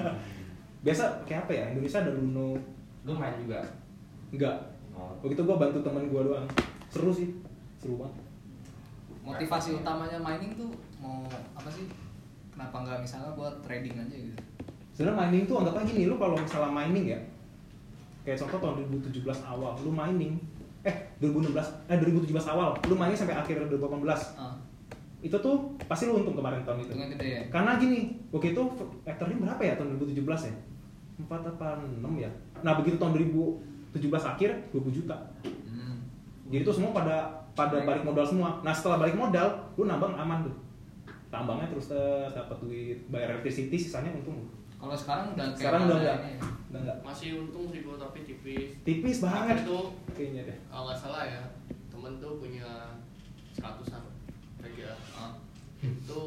biasa kayak apa ya Indonesia ada Luno Lu main juga. enggak Oh. begitu gua bantu temen gua doang seru sih seru banget Motivasi utamanya mining tuh mau apa sih? Kenapa nggak misalnya buat trading aja gitu? sebenarnya mining tuh anggap aja gini lu kalau misalnya mining ya kayak contoh tahun 2017 awal lu mining eh 2016 eh 2017 awal. Lu mining sampai akhir 2018 Ah, itu tuh pasti lu untung kemarin tahun itu. Gede ya. karena gini waktu itu Ethereum berapa ya tahun 2017 ya? 4 apa 6 ya? Nah begitu tahun 2017 akhir 20 juta. Hmm. jadi itu semua pada pada balik modal semua. Nah setelah balik modal lu nambang aman tuh. Tambangnya terus terus dapat duit bayar electricity sisanya untung Kalau sekarang udah kayak sekarang udah enggak ini? Udah enggak Masih untung sih gua tapi tipis. tipis banget. Itu kayaknya deh. kalau nggak salah ya temen tuh punya seratusan VGA Ah. itu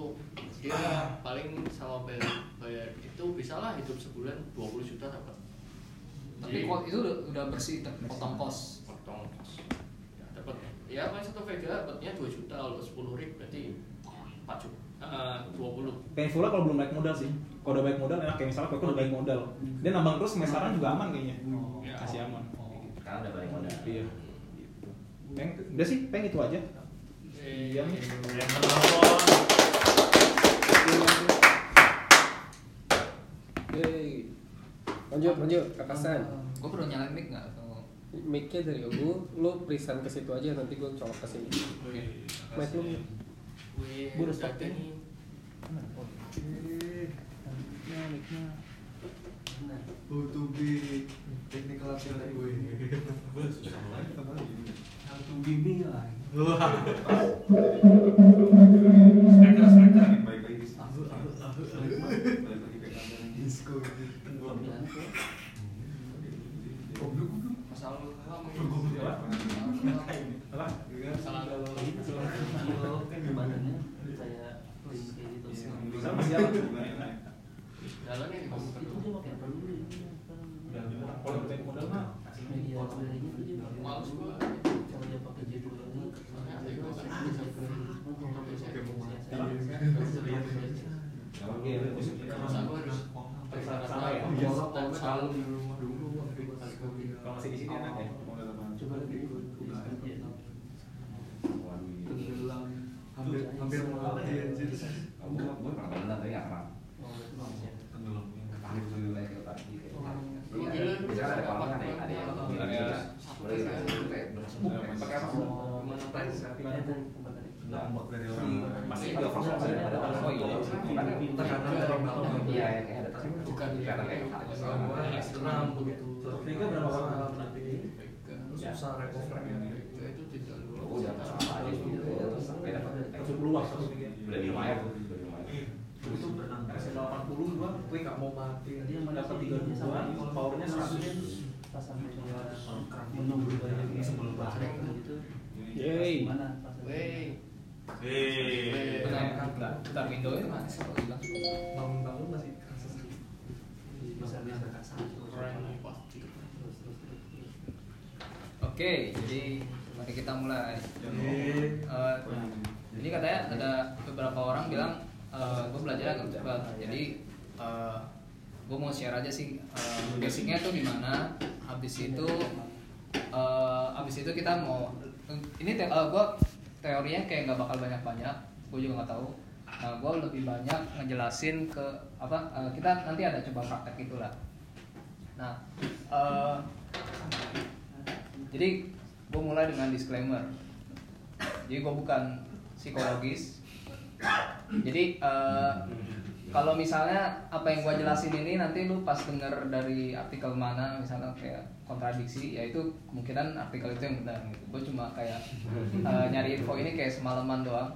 dia paling sama bayar, bayar itu bisa lah hidup sebulan 20 juta dapat. Tapi kok itu udah, udah bersih terpotong kos. potong kos. Ya, dapat ya paling satu Vega dapatnya 2 juta kalau 10 rig berarti 4 juta Eh, 20 Painful kalau belum baik modal sih. Kalau udah baik modal enak kayak misalnya Koko udah baik modal. Dia nambang terus sampai sekarang juga aman kayaknya. Ya. Masih aman. Karena udah balik modal. Iya. Peng, udah sih, peng itu aja. Eh, Iya nih. Menonton. Yeay. Lanjut, lanjut, kakasan. Gue perlu nyalain mic nggak atau? Mic-nya dari lu, lu present ke situ aja nanti gue colok ke sini. Mic lu. Udah udah nih. Oh to be technical ability gue. How to be me lah. Speaker, speaker. Disco. masalah lu lama Apa? masalah lu kan badannya kayak kayak gitu. Bisa masih di bawah. Itu dia pakai? Kalau baik modal mah. Iya, kameranya tuh dia pakai Males gua. Kalau dia pakai jadul ini, gua kan bisa ya? Kalau masih di sini enak ya. Coba lagi ikut kerja. Tenggelam. Hampir hampir mau mati anjir. Gue pernah berenang tapi nggak pernah. Tenggelam. Panik dulu lagi ke pagi. Gua Iya, gila, biasanya ada gua kolam kan dapat ada yang juga. satu Boleh tiga. gitu, kayak bersebut. Pakai apa? Dari orang. Masih ada class ada ada Oh iya, Kan. Iya, ya kayak ada Bukan kayak ekstrim begitu. Tiga berapa kali nanti? Ya. Susah recovery. Ya, itu tidak Oh, udah sama aja gitu. Dapat luas satu tiga. Udah di lumayan, udah di lumayan. Itu berenang. RC 80 gua, gue nggak mau mati. Dia mana Dapat sih? 32, Sama- powernya 100. Pas sampai dia menunggu sebelum balik gitu. Yeay. Gimana pas Wey, Hei. Bentar, bentar, bentar Windows mana sih kalau hilang? Bangun-bangun masih kerasa bisa bisa terus. Oke, jadi mari kita mulai. Eh, ini katanya ada beberapa orang bilang gue belajar agak cepat. Jadi gue mau share aja sih eh, basicnya tuh gimana. Habis itu eh, habis itu kita mau ini te gue teorinya kayak nggak bakal banyak banyak. Gue juga nggak tahu. Nah, gue lebih banyak ngejelasin ke apa eh, kita nanti ada coba praktek itulah. Nah, eh, jadi gue mulai dengan disclaimer. Jadi gue bukan psikologis. Jadi eh, kalau misalnya apa yang gue jelasin ini nanti lu pas denger dari artikel mana misalnya kayak kontradiksi, ya itu kemungkinan artikel itu yang benar gitu. Gue cuma kayak eh, nyari info ini kayak semalaman doang.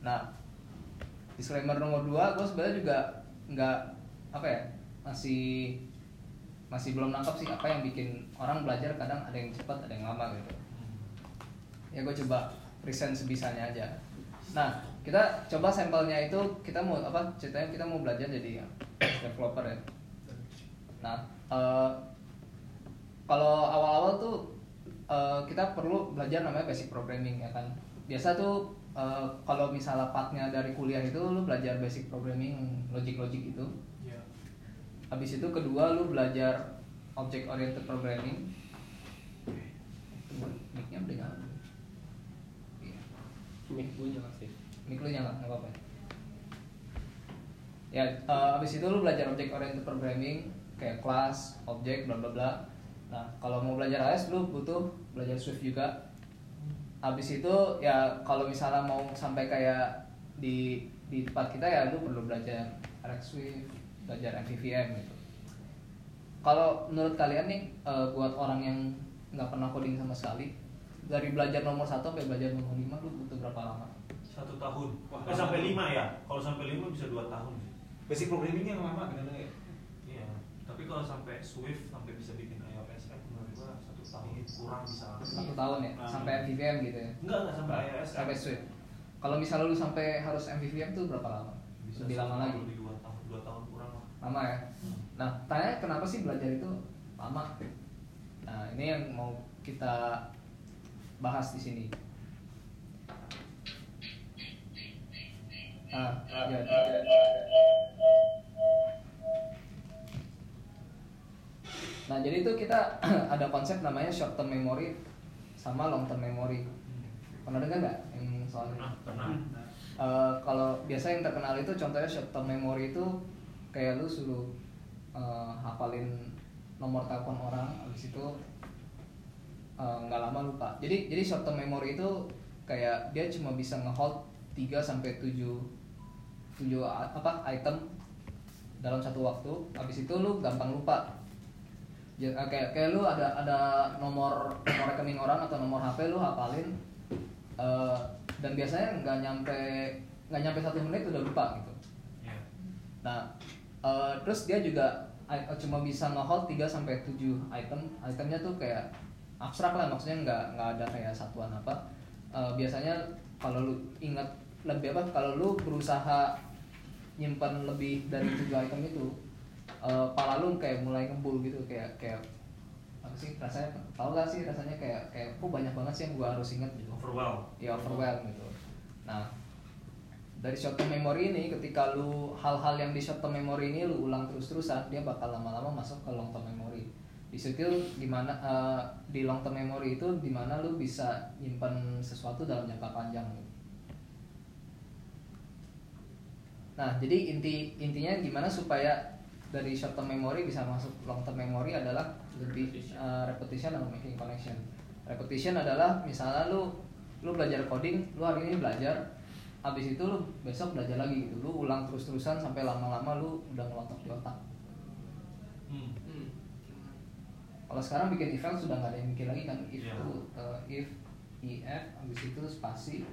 Nah, disclaimer nomor dua, gue sebenarnya juga nggak apa ya masih masih belum nangkap sih apa yang bikin orang belajar kadang ada yang cepat ada yang lama gitu ya gue coba present sebisanya aja nah kita coba sampelnya itu kita mau apa ceritanya kita mau belajar jadi developer ya nah eh, kalau awal-awal tuh eh, kita perlu belajar namanya basic programming ya kan biasa tuh eh, kalau misalnya partnya dari kuliah itu lu belajar basic programming logic-logic itu Habis itu kedua lu belajar object oriented programming. Mic-nya udah nyala. Iya. Mic gue nyala. Mic lu nyala, nggak apa-apa. Ya, eh, habis itu lu belajar object oriented programming kayak kelas, objek, bla bla bla. Nah, kalau mau belajar AS lu butuh belajar Swift juga. Habis itu ya kalau misalnya mau sampai kayak di di tempat kita ya lu perlu belajar React Swift, belajar MVVM gitu. Kalau menurut kalian nih eh, buat orang yang nggak pernah coding sama sekali, dari belajar nomor satu sampai belajar nomor lima lu butuh berapa lama? Satu tahun. Eh sampai lima ya. Kalau sampai lima bisa dua tahun. Basic programmingnya yang lama kadang ya. Iya. Tapi kalau sampai Swift sampai bisa bikin iOS app menurut gua satu tahun kurang bisa. Satu tahun ya, Ah. sampai MVVM gitu ya, Enggak enggak sampai iOS. app. sampai Swift. kalau misalnya lu sampai harus MVVM tuh berapa lama lebih lama lagi Lebih dua tahun, dua tahun kurang lah. lama ya nah tanya kenapa sih belajar itu lama nah ini yang mau kita bahas di sini nah ya. nah jadi itu kita ada konsep namanya short term memory sama long term memory pernah dengar nggak yang soal ini? Pernah, pernah. Eh, kalau biasa yang terkenal itu contohnya short term memory itu kayak lu suruh eh, hafalin nomor telepon orang habis itu eh, nggak lama lupa jadi jadi short term memory itu kayak dia cuma bisa ngehold 3 sampai 7 7 a- apa item dalam satu waktu habis itu lu gampang lupa Ya, kayak kayak lu ada ada nomor nomor rekening orang atau nomor HP lu hafalin eh, dan biasanya nggak nyampe nggak nyampe satu menit udah lupa gitu. Iya. Nah, eh, terus dia juga cuma bisa nge-hold 3 sampai 7 item. Itemnya tuh kayak abstrak lah maksudnya nggak nggak ada kayak satuan apa. Eh, biasanya kalau lu ingat lebih apa kalau lu berusaha nyimpan lebih dari 7 item itu eh, pala lu kayak mulai ngembul gitu kayak kayak apa sih rasanya tau gak sih rasanya kayak kayak kok banyak banget sih yang gua harus ingat gitu Overwhelm. ya overwhelm gitu. Nah, dari short term memory ini ketika lu hal-hal yang di short term memory ini lu ulang terus-terusan, dia bakal lama-lama masuk ke long term memory. Di situ di mana eh, di long term memory itu di mana lu bisa nyimpan sesuatu dalam jangka panjang. gitu. Nah, jadi inti intinya gimana supaya dari short term memory bisa masuk long term memory adalah lebih repetition atau making connection. Repetition adalah misalnya lu lu belajar coding, lu hari ini belajar, habis itu lu besok belajar lagi gitu. Lu ulang terus-terusan sampai lama-lama lu udah ngelotok di otak. Hmm. Hmm. Kalau sekarang bikin event sudah nggak ada yang mikir lagi kan if Iya. tuh eh, if if habis itu spasi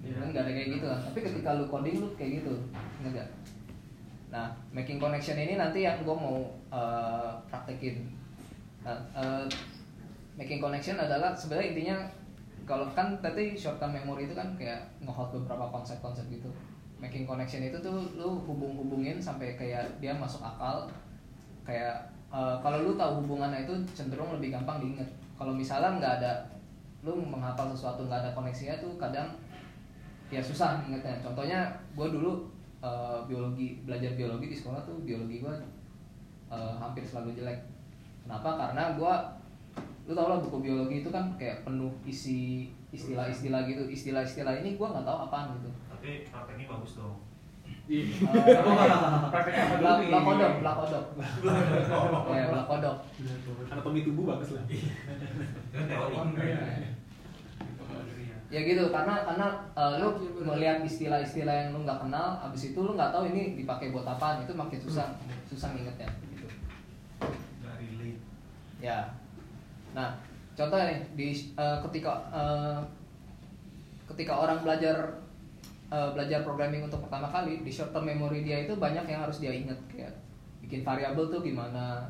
Iya. Kan nggak ada kayak gitu kan. Tapi ketika lu coding lu kayak gitu, ingat gak? Nah, making connection ini nanti yang gue mau eh, praktekin. Nah, eh, making connection adalah sebenarnya intinya kalau kan tadi short term memory itu kan kayak nge-hold beberapa konsep-konsep gitu. Making connection itu tuh lu hubung-hubungin sampai kayak dia masuk akal. Kayak eh, kalau lu tahu hubungannya itu cenderung lebih gampang diinget. Kalau misalnya nggak ada lu menghafal sesuatu nggak ada koneksinya tuh kadang ya susah ingetnya contohnya gue dulu eh, biologi belajar biologi di sekolah tuh biologi gue eh, hampir selalu jelek kenapa karena gue lu tau lah buku biologi itu kan kayak penuh isi istilah-istilah gitu istilah-istilah ini gue nggak tahu apaan gitu Tapi prakteknya bagus dong. Eh, Bla- nih? Blakodok, blakodok. Ya, blakodok. Anatomi tubuh bagus lah. Itu teori. Ya gitu, karena karena eh, lu melihat istilah-istilah yang lu nggak kenal, abis itu lu nggak tahu ini dipakai buat apaan, itu makin susah, susah ngingetnya. Gitu. Ya. Nah, contoh nih di eh, ketika eh, ketika orang belajar eh, belajar programming untuk pertama kali di short term memory dia itu banyak yang harus dia ingat kayak bikin variabel tuh gimana.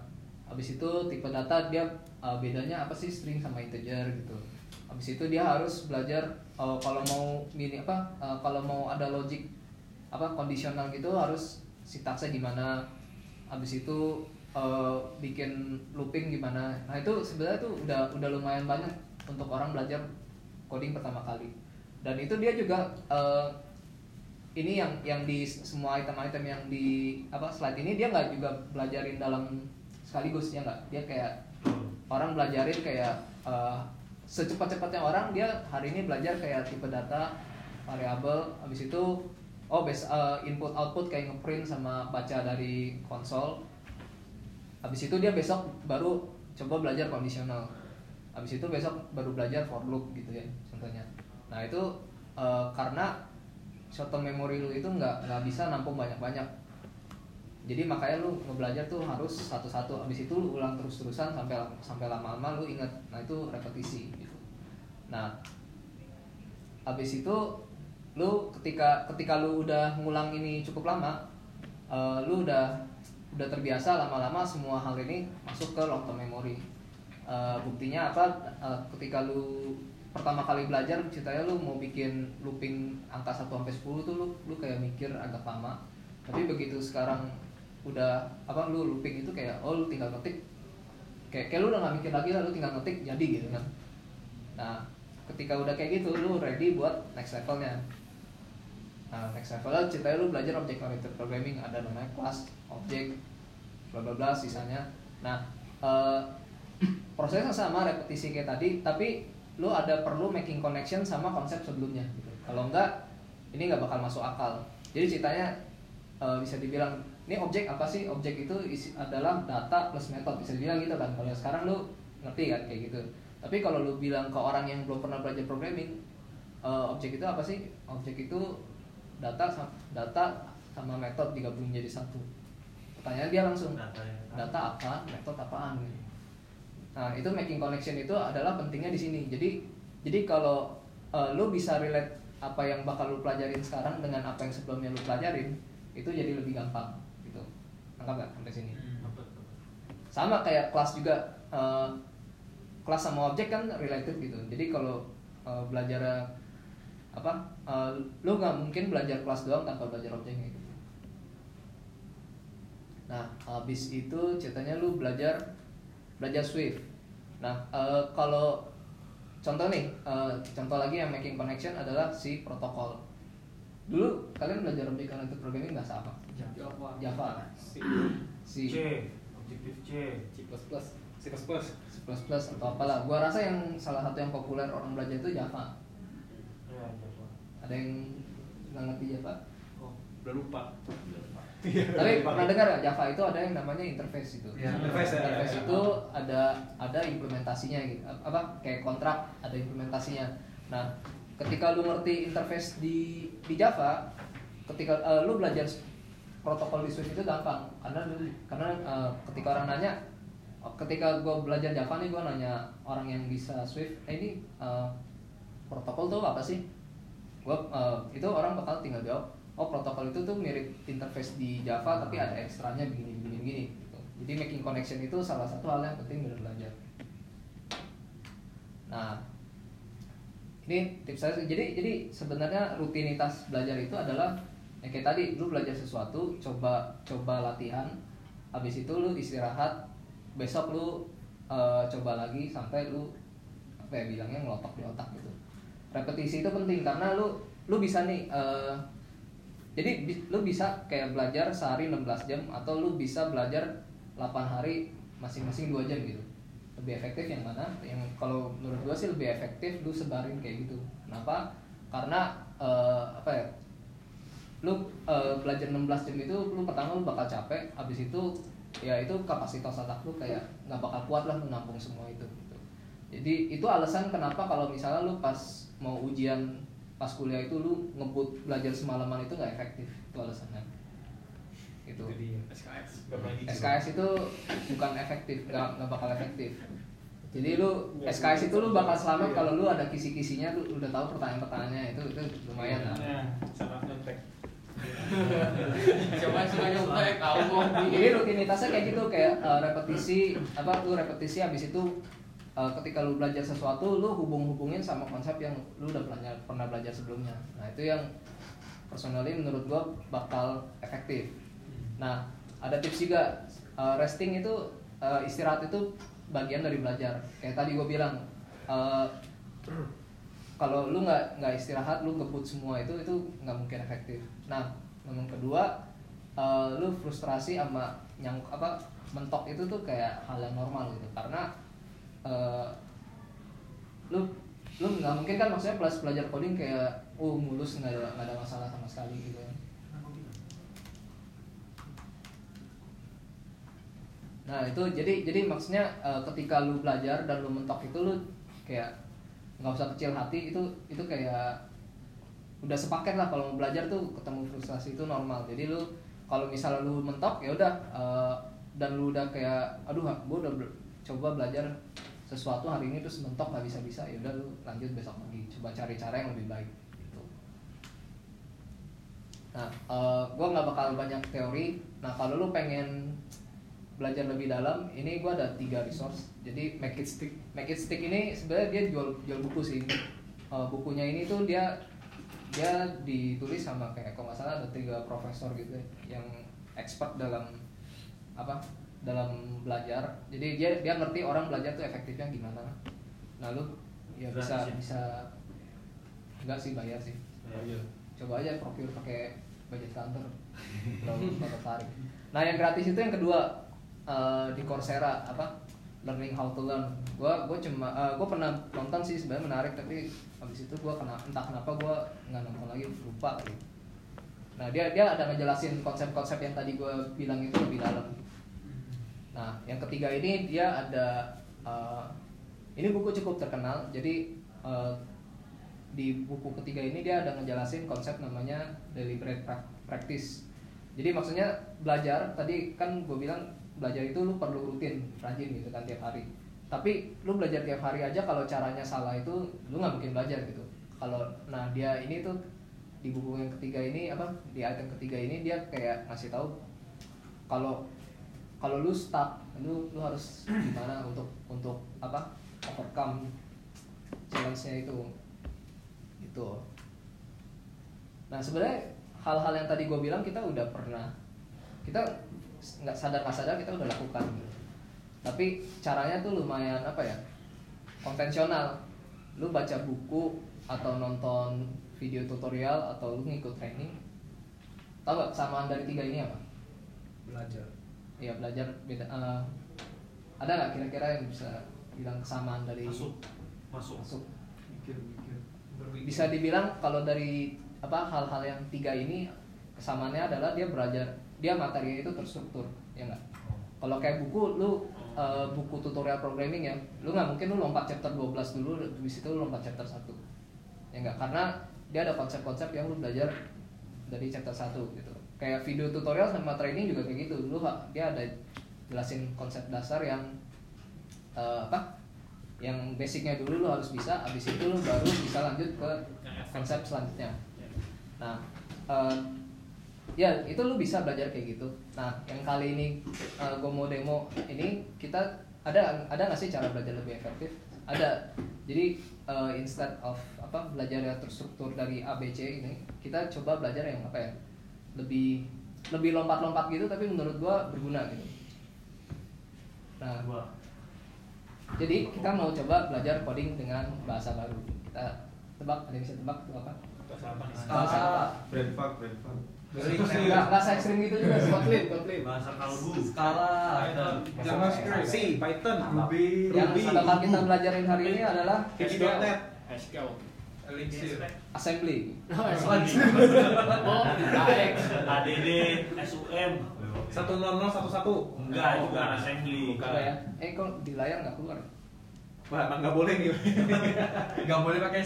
Habis itu tipe data dia eh, bedanya apa sih string sama integer gitu. Habis itu dia harus belajar eh, kalau mau mini apa eh, kalau mau ada logic apa kondisional gitu harus sintaksnya gimana. Habis itu eh, bikin looping gimana. Nah, itu sebenarnya tuh udah udah lumayan banyak untuk orang belajar coding pertama kali. Dan itu dia juga eh, ini yang yang di semua item-item yang di apa slide ini dia nggak juga belajarin dalam sekaligus ya nggak dia kayak orang belajarin kayak eh, secepat-cepatnya orang dia hari ini belajar kayak tipe data variabel habis itu oh base eh, input output kayak ngeprint sama baca dari konsol. Habis itu dia besok baru coba belajar kondisional. Habis itu besok baru belajar for loop gitu ya contohnya. Nah itu eh, karena short term memory lu itu nggak nggak bisa nampung banyak-banyak jadi makanya lu ngebelajar tuh harus satu-satu. Habis itu lu ulang terus-terusan sampai sampai lama-lama lu ingat nah itu repetisi gitu. Nah habis itu lu ketika ketika lu udah ngulang ini cukup lama eh, lu udah udah terbiasa lama-lama semua hal ini masuk ke long term memory. Eh, buktinya apa? Eh, ketika lu pertama kali belajar ceritanya lu mau bikin looping angka 1 sampai 10 tuh lu lu kayak mikir agak lama. Tapi begitu sekarang udah apa lu looping itu kayak oh lu tinggal ngetik kayak, kayak lu udah gak mikir lagi lah lu tinggal ngetik jadi gitu kan. Nah ketika udah kayak gitu lu ready buat next levelnya. Nah next levelnya ceritanya lu belajar object oriented programming ada namanya kelas objek bla bla bla sisanya. Nah eh, prosesnya sama repetisi kayak tadi tapi lu ada perlu making connection sama konsep sebelumnya gitu. kalau enggak ini nggak bakal masuk akal. Jadi ceritanya eh, bisa dibilang ini objek apa sih? Objek itu isi, adalah data plus metode. Bisa dibilang gitu kan. Kalau sekarang lu ngerti kan kayak gitu. Tapi kalau lu bilang ke orang yang belum pernah belajar programming eh, objek itu apa sih? Objek itu data data sama metode digabung jadi satu. Pertanyaan dia langsung Data ya. data apa? Metode apaan. Nah, itu making connection itu adalah pentingnya di sini. Jadi jadi kalau eh, lu bisa relate apa yang bakal lu pelajarin sekarang dengan apa yang sebelumnya lu pelajarin, itu jadi lebih gampang Nangkap nggak sampai sini? Sama kayak kelas juga eh, kelas sama objek kan related gitu. Jadi kalau eh, belajar apa eh, lu nggak mungkin belajar kelas doang tanpa belajar objeknya gitu. Nah, habis itu ceritanya lu belajar belajar Swift. Nah, eh, kalau contoh nih, eh, contoh lagi yang making connection adalah si protokol. Dulu kalian belajar object oriented programming bahasa apa? Java. Java. Si C objektif C C++. C++. C++ atau apalah. Gua rasa yang salah satu yang populer orang belajar itu Java. ya Java Ada yang nggak ngerti Java? oh udah lupa Tapi pernah dengar nggak Java itu ada yang namanya interface itu. Ya, interface ya, Interface ya, ya. itu ada ada implementasinya gitu. Apa kayak kontrak ada implementasinya. Nah, ketika lu ngerti interface di di Java, ketika eh, lu belajar protokol di Swift itu gampang karena karena eh, ketika orang nanya ketika gue belajar Java nih gue nanya orang yang bisa Swift, eh, ini eh, protokol tuh apa sih? Gua eh, itu orang bakal tinggal jawab, oh protokol itu tuh mirip interface di Java tapi ada ekstranya begini begini begini. Gitu. Jadi making connection itu salah satu hal yang penting dalam belajar. Nah, ini tips saya. Jadi jadi sebenarnya rutinitas belajar itu adalah ya kayak tadi lu belajar sesuatu, coba coba latihan, habis itu lu istirahat, besok lu eh, coba lagi sampai lu apa ya bilangnya ngelotok di otak gitu. Repetisi itu penting karena lu lu bisa nih eh, jadi lu bisa kayak belajar sehari 16 jam atau lu bisa belajar 8 hari masing-masing 2 jam gitu. Lebih efektif yang mana? Yang kalau menurut gua sih lebih efektif lu sebarin kayak gitu. Kenapa? Karena eh, apa ya lu eh, belajar 16 jam itu lu pertama lu bakal capek habis itu ya itu kapasitas otak lu kayak nggak bakal kuat lah menampung semua itu gitu. jadi itu alasan kenapa kalau misalnya lu pas mau ujian pas kuliah itu lu ngebut belajar semalaman itu nggak efektif itu alasannya gitu Jadi SKS. pernah gitu. SKS itu bukan efektif nggak nggak bakal efektif jadi lu SKS itu lu bakal selamat kalau lu ada kisi-kisinya lu udah tahu pertanyaan-pertanyaannya itu itu lumayan lah sama nyontek. Coba sih nyontek kamu jadi rutinitasnya kayak gitu kayak eh, repetisi apa lu repetisi habis itu eh, ketika lu belajar sesuatu lu hubung-hubungin sama konsep yang lu udah belajar pernah belajar sebelumnya. Nah itu yang personally menurut gua bakal efektif. Nah ada tips juga eh, resting itu eh, istirahat itu bagian dari belajar. Kayak tadi gua bilang eh, kalau lu nggak nggak istirahat lu ngebut semua itu itu nggak mungkin efektif. Nah yang kedua eh, lu frustrasi sama yang apa mentok itu tuh kayak hal yang normal gitu. Karena eh, lu lu nggak mungkin kan maksudnya plus belajar coding kayak oh mulus nggak ada nggak ada masalah sama sekali gitu kan. Nah itu jadi jadi maksudnya eh, ketika lu belajar dan lu mentok itu lu kayak nggak usah kecil hati itu itu kayak udah sepaket lah kalau mau belajar tuh ketemu frustrasi itu normal. Jadi lu kalau misalnya lu mentok ya udah eh, dan lu udah kayak aduh gue udah coba belajar sesuatu hari ini terus mentok nggak bisa bisa ya udah lu lanjut besok lagi. Coba cari cara yang lebih baik gitu. Nah gue nggak bakal banyak teori. Nah kalau lu pengen belajar lebih dalam ini gue ada tiga resource. Jadi make it stick make it stick ini sebenarnya dia jual jual buku sih. Eh, bukunya ini tuh dia dia ditulis sama kayak kalau nggak salah ada tiga profesor gitu ya, yang expert dalam apa dalam belajar. Jadi dia dia ngerti orang belajar tuh efektifnya gimana. Nah lu ya bisa ya? bisa enggak sih bayar sih. Coba aja procure pakai budget kantor kalau kalau tertarik. Nah yang gratis itu yang kedua eh, di Coursera apa learning how to learn. Gua gua cuma eh, gua pernah nonton sih sebenarnya menarik tapi habis itu gua kena entah kenapa gua nggak nonton lagi lupa kali nah dia dia ada ngejelasin konsep-konsep yang tadi gua bilang itu lebih dalam. Nah yang ketiga ini dia ada eh, ini buku cukup terkenal jadi eh, di buku ketiga ini dia ada ngejelasin konsep namanya deliberate prac- practice. Jadi maksudnya belajar tadi kan gue bilang belajar itu lu perlu rutin, rajin gitu kan tiap hari. Tapi lu belajar tiap hari aja kalau caranya salah itu lu nggak mungkin belajar gitu. Kalau nah dia ini tuh di buku yang ketiga ini apa di item ketiga ini dia kayak ngasih tahu kalau kalau lu stuck lu lu harus gimana untuk untuk apa overcome challenge-nya itu itu nah sebenarnya hal-hal yang tadi gue bilang kita udah pernah kita nggak sadar nggak sadar kita udah lakukan gitu. tapi caranya tuh lumayan apa ya konvensional lu baca buku atau nonton video tutorial atau lu ngikut training tau gak kesamaan dari tiga ini apa belajar Iya belajar beda eh, ada nggak kira-kira yang bisa bilang kesamaan dari Masuk. Masuk. masuk mikir-mikir bisa dibilang kalau dari apa hal-hal yang tiga ini kesamaannya adalah dia belajar dia materinya itu terstruktur ya nggak? Kalau kayak buku lu eh, buku tutorial programming ya lu nggak mungkin lu lompat chapter 12 dulu habis itu lu lompat chapter 1 ya nggak? Karena dia ada konsep-konsep yang lu belajar dari chapter 1 gitu. Kayak video tutorial sama training juga kayak gitu. Lu dia ada jelasin konsep dasar yang eh, apa? Yang basicnya dulu lu harus bisa abis itu lu baru bisa lanjut ke konsep selanjutnya. Nah eh, ya itu lu bisa belajar kayak gitu. Nah yang kali ini gue mau demo ini kita ada ada nggak sih cara belajar lebih efektif? Ada. Jadi eh, instead of apa belajar yang terstruktur dari ABC ini kita coba belajar yang apa ya lebih lebih lompat-lompat gitu tapi menurut gua berguna gitu. Nah Gua. jadi kita mau coba belajar coding dengan bahasa baru. Kita tebak ada yang bisa tebak itu apa? Bahasa apa brain fog brain fog se ekstrim gitu juga Kotlin, Kotlin. Bahasa kalbu. skala JavaScript C Python Ruby yang bakal kita belajarin hari ini adalah Pitch.net Haskell. Elixir assembly Oh. ADD, SUM. satu nol nol satu satu Enggak, bukan assembly. Coba ya eh kok di layar nggak keluar Wah, emang nggak boleh nih. nggak boleh pakai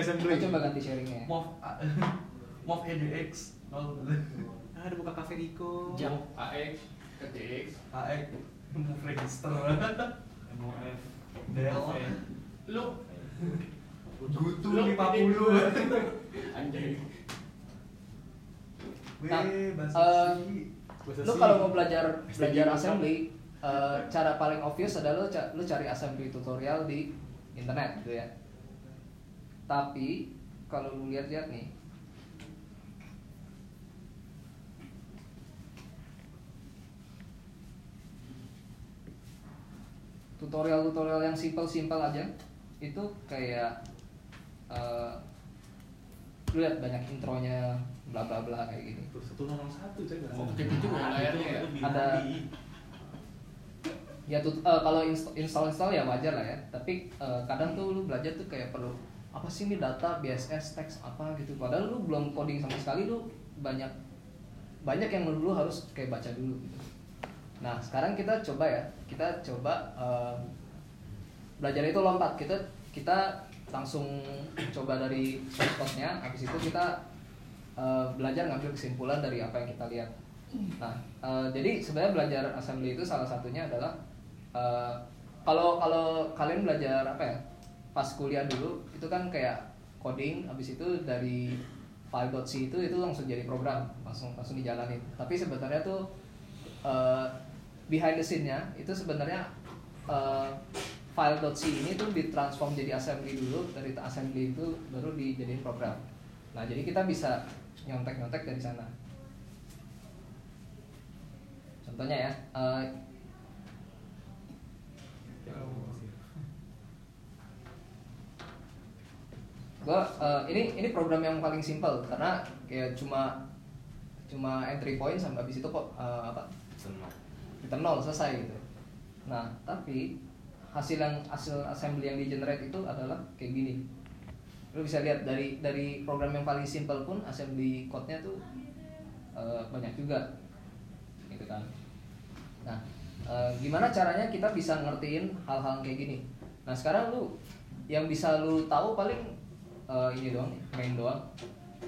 assembly Coba ganti sharingnya mov mov edx oh Ah, ada buka cafe Rico. Jam AX ke DX. ax move register. MOF. del Lu. Gutu Lu 50 anjing. Nah, eh. Bahasa lu kalau mau belajar belajar assembly eh, cara paling obvious adalah lu, ca- lu cari assembly tutorial di internet gitu ya. Tapi kalau lu lihat-lihat nih tutorial-tutorial yang simple-simple aja itu kayak eh, lu lihat banyak intronya bla bla bla kayak gitu Tuh, satu nol satu coy. Oh, gitu juga layarnya ya. Ada- ya tut- eh, kalau inst- install install ya wajar lah ya tapi eh, kadang tuh lu belajar tuh kayak perlu apa sih ini data BSS teks apa gitu padahal lu belum coding sama sekali lu banyak banyak yang lu harus kayak baca dulu gitu. Nah sekarang kita coba ya. Kita coba eh, belajar itu lompat. Kita kita langsung coba dari code-nya. Habis itu kita eh, belajar ngambil kesimpulan dari apa yang kita lihat. Nah, eh, jadi sebenarnya belajar assembly itu salah satunya adalah eh, kalau kalau kalian belajar apa ya pas kuliah dulu itu kan kayak coding, habis itu dari file.c itu itu langsung jadi program. Langsung langsung dijalanin. Tapi sebenarnya tuh eh, behind the scene-nya itu sebenarnya uh, file.c ini tuh ditransform jadi assembly dulu dari assembly itu baru dijadiin program. Nah jadi kita bisa nyontek-nyontek dari sana. Contohnya ya uh, gua uh, ini ini program yang paling simple karena kayak cuma cuma entry point sampai habis itu kok uh, apa return nol selesai gitu. Nah tapi hasil yang hasil assembly yang di generate itu adalah kayak gini. Lu bisa lihat dari dari program yang paling simple pun assembly code-nya tuh uh, banyak juga. Gitu kan. Nah uh, gimana caranya kita bisa ngertiin hal-hal kayak gini? Nah sekarang lu yang bisa lu tahu paling uh, ini doang main doang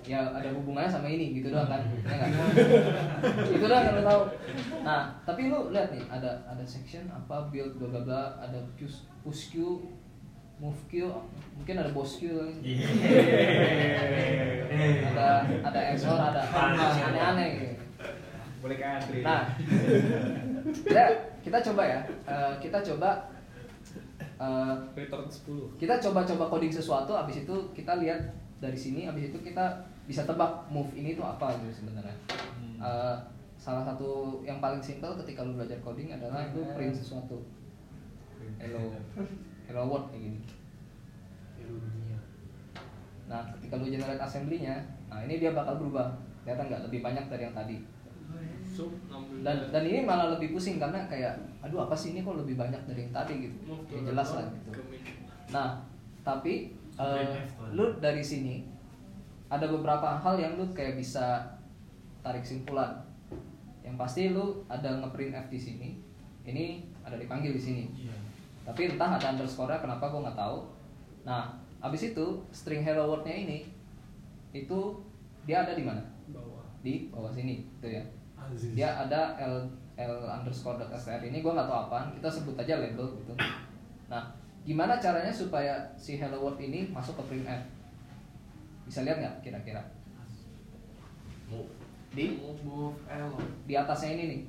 ya ada hubungannya sama ini gitu doang kan ya nggak? itu doang yang lu tahu nah tapi lu lihat nih ada ada section apa build bla bla bla ada push push queue move queue mungkin ada boss queue ada ada XOR ada aneh-aneh gitu Boleh. Nah, ya, kita coba ya. Eh, kita coba eh, return 10 kita coba-coba coding sesuatu abis itu kita lihat dari sini abis itu kita bisa tebak move ini tuh apa gitu sebenarnya. Eh, salah satu yang paling simple ketika lu belajar coding adalah lu print sesuatu. Hello. Hello world kayak gini. Nah ketika lu generate assembly-nya nah ini dia bakal berubah. Kelihatan nggak? Lebih banyak dari yang tadi. Dan dan ini malah lebih pusing karena kayak aduh apa sih ini kok lebih banyak dari yang tadi? gitu. Ya to jelas lah gitu. Nah tapi eh, tuh. lu dari sini ada beberapa hal yang lu kayak bisa tarik simpulan. Yang pasti lu ada ngeprint F di sini ini ada dipanggil di sini. Iya. tapi entah ada underscore kenapa gue nggak tahu. Nah abis itu string hello world-nya ini itu dia ada di mana? Bawah. Di bawah sini itu ya. Aziz. dia ada l l underscore dot str ini gue nggak tahu apaan kita sebut aja label gitu. Nah gimana caranya supaya si hello world ini masuk ke printf bisa lihat nggak kira-kira? Di? Di atasnya ini nih.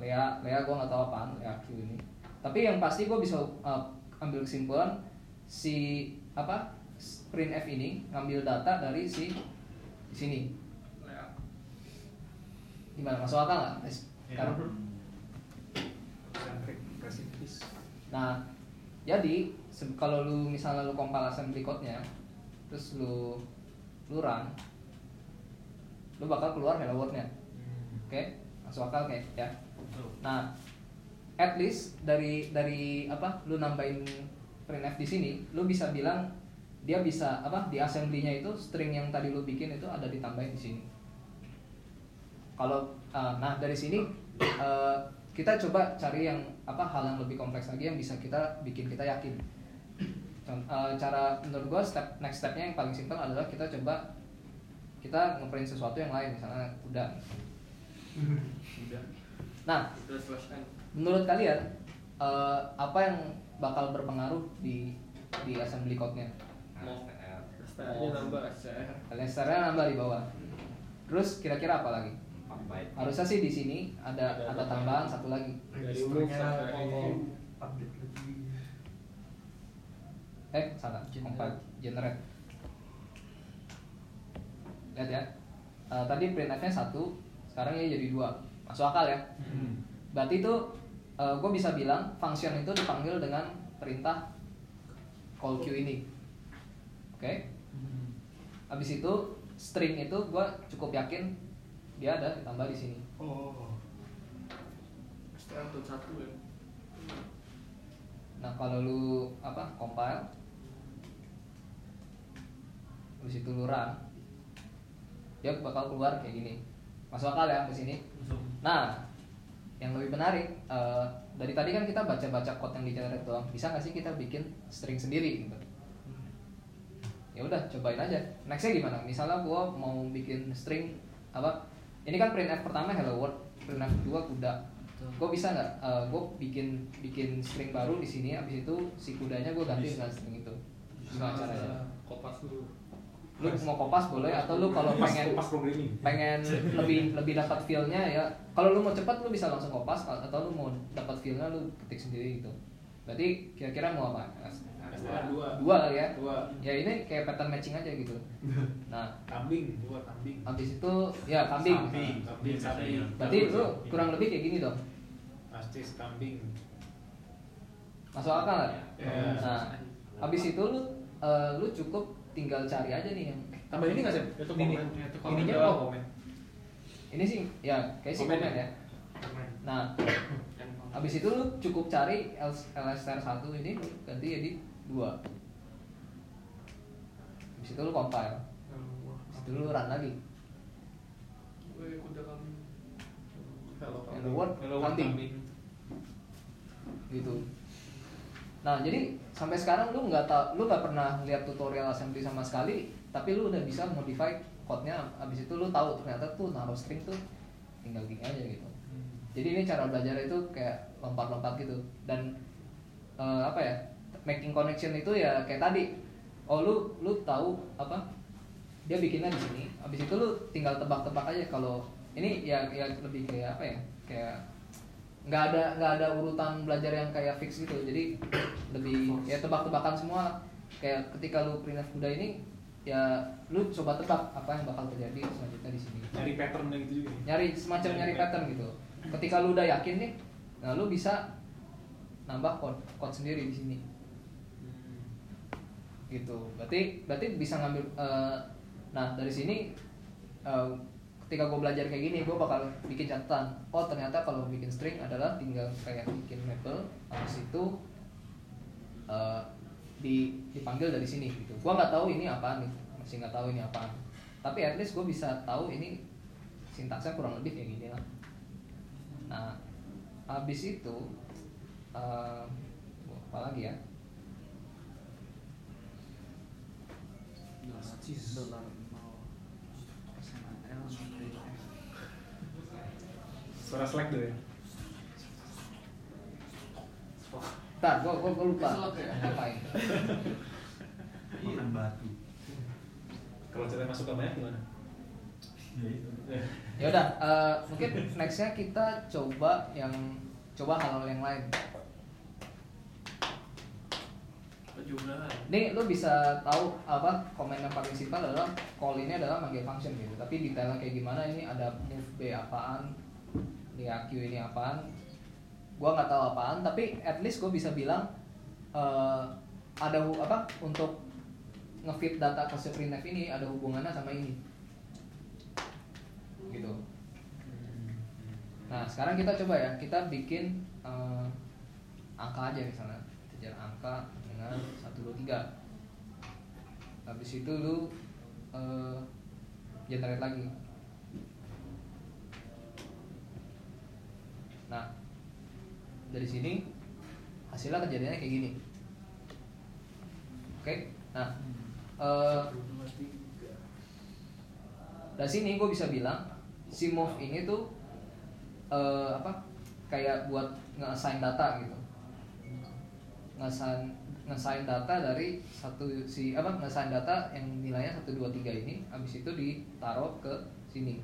Lea Lea gue nggak tahu apaan Lea Q ini. Tapi yang pasti gue bisa uh, ambil kesimpulan si apa printf ini ngambil data dari si di sini gimana? Masuk akal nggak? Guys? Karena- Nah, jadi kalau lu misalnya lu compile assembly code-nya, terus lu lu run, lu bakal keluar hello world-nya. Oke, masuk akal kayak ya. Nah, at least dari dari apa? Lu nambahin printf di sini, lu bisa bilang dia bisa apa di assembly-nya itu string yang tadi lu bikin itu ada ditambahin di sini. Kalau uh, nah dari sini uh, kita coba cari yang apa hal yang lebih kompleks lagi yang bisa kita bikin kita yakin. Uh, cara menurut gua step next stepnya yang paling simpel adalah kita coba kita ngeprint sesuatu yang lain misalnya udah Nah menurut kalian uh, apa yang bakal berpengaruh di di assembly code-nya? STR-nya nambah nambah di bawah. Terus kira-kira apa lagi? Baik. Harusnya sih di sini ada Ada ada tambahan satu lagi. dari. Eh, salah. Compile generate. Lihat ya. Eh, tadi printf-nya satu, sekarang ini jadi dua. Masuk akal ya? Berarti itu gue bisa bilang function itu dipanggil dengan perintah call queue ini. Oke? Habis itu string itu gue cukup yakin dia ada ditambah di sini. Oh. Tuh satu ya Nah kalau lu apa compile, habis itu lu run, dia bakal keluar kayak gini. Masuk akal ya ke sini. Nah, yang lebih menarik eh, dari tadi kan kita baca-baca code yang di generate doang. Bisa nggak sih kita bikin string sendiri gitu? Ya udah, cobain aja. Nextnya gimana? Misalnya gua mau bikin string apa? Ini kan printf pertama hello world, printf kedua kuda. Gue bisa nggak? eh, gue bikin bikin string baru di sini. Abis itu si kudanya gue ganti dengan string itu. Gimana caranya? kopas dulu lu mau kopas boleh atau lu kalau pengen pas programming. pengen lebih lebih dapat feel-nya ya kalau lu mau cepat lu bisa langsung kopas atau lu mau dapat feel-nya lu ketik sendiri gitu berarti kira-kira mau apa? Dua. dua. Kali ya? Dua. Ya ini kayak pattern matching aja gitu. Nah. Kambing dua kambing. Habis itu ya kambing. Kambing kambing kambing. berarti lu kurang lebih kayak gini dong? Pasti kambing masuk akal nggak? Ya. nah habis itu lu eh, lu cukup tinggal cari aja nih yang Tambah ini nggak sih? Itu Ini, komen. ini, Itu ininya komen. apa? Komen? ini sih ya kayak sih Komen komen ya? ya. Nah habis itu lu cukup cari LSTR 1 ini ganti jadi dua. Habis itu lu compile. Habis itu lu run lagi. Hello, Hello world kambing. Gitu. Nah jadi sampai sekarang lu nggak tau lu nggak pernah lihat tutorial assembly sama sekali tapi lu udah bisa modify code-nya. Abis itu lu tahu ternyata tuh naruh string tuh tinggal gini aja gitu jadi ini cara belajar itu kayak lompat-lompat gitu. Dan eh, apa ya making connection itu ya kayak tadi. Oh lu lu tahu apa dia bikinnya di sini. Abis itu lu tinggal tebak-tebak aja kalau ini ya ya lebih kayak apa ya kayak nggak ada nggak ada urutan belajar yang kayak fix gitu. Jadi lebih ya tebak-tebakan semua. Kayak ketika lu printf kuda ini ya lu coba tebak apa yang bakal terjadi selanjutnya di sini. Nyari pattern gitu juga. nyari semacam nyari pattern gitu ketika lu udah yakin nih nah lu bisa nambah code code sendiri di sini. Gitu. Berarti berarti bisa ngambil eh, nah dari sini eh, ketika gue belajar kayak gini gue bakal bikin catatan oh ternyata kalau bikin string adalah tinggal kayak bikin maple habis itu eh, di dipanggil dari sini gitu. Gue nggak tahu ini apaan nih masih nggak tahu ini apaan. Tapi at least gue bisa tahu ini sintaksnya kurang lebih kayak gini lah nah habis itu eh, apa lagi ya Suara Slack tuh ya. Ntar, gue gue lupa ngapain. Makan batu. Kalau cerita masuk ke banyak gimana? Ya itu. Ya udah, eh, mungkin nextnya kita coba yang coba hal-hal yang lain. Ini lu bisa tahu apa komen yang paling simpel adalah call ini adalah manggil function gitu. Tapi detailnya kayak gimana ini ada move b apaan, di AQ ini apaan. Gua nggak tahu apaan, tapi at least gue bisa bilang eh, ada apa untuk ngefit data ke si printf ini ada hubungannya sama ini. Gitu. Nah, sekarang kita coba ya, kita bikin eh, angka aja misalnya. Kejar angka dengan 1 2 3. Habis itu lu eh, generate lagi. Nah, dari sini hasilnya kejadiannya kayak gini. Oke. Nah, eh, dari sini gue bisa bilang si move ini tuh eh, apa kayak buat nge-assign data gitu. Nge-assign nge-assign data dari satu si apa nge-assign data yang nilainya 1 2 3 ini habis itu ditaruh ke sini.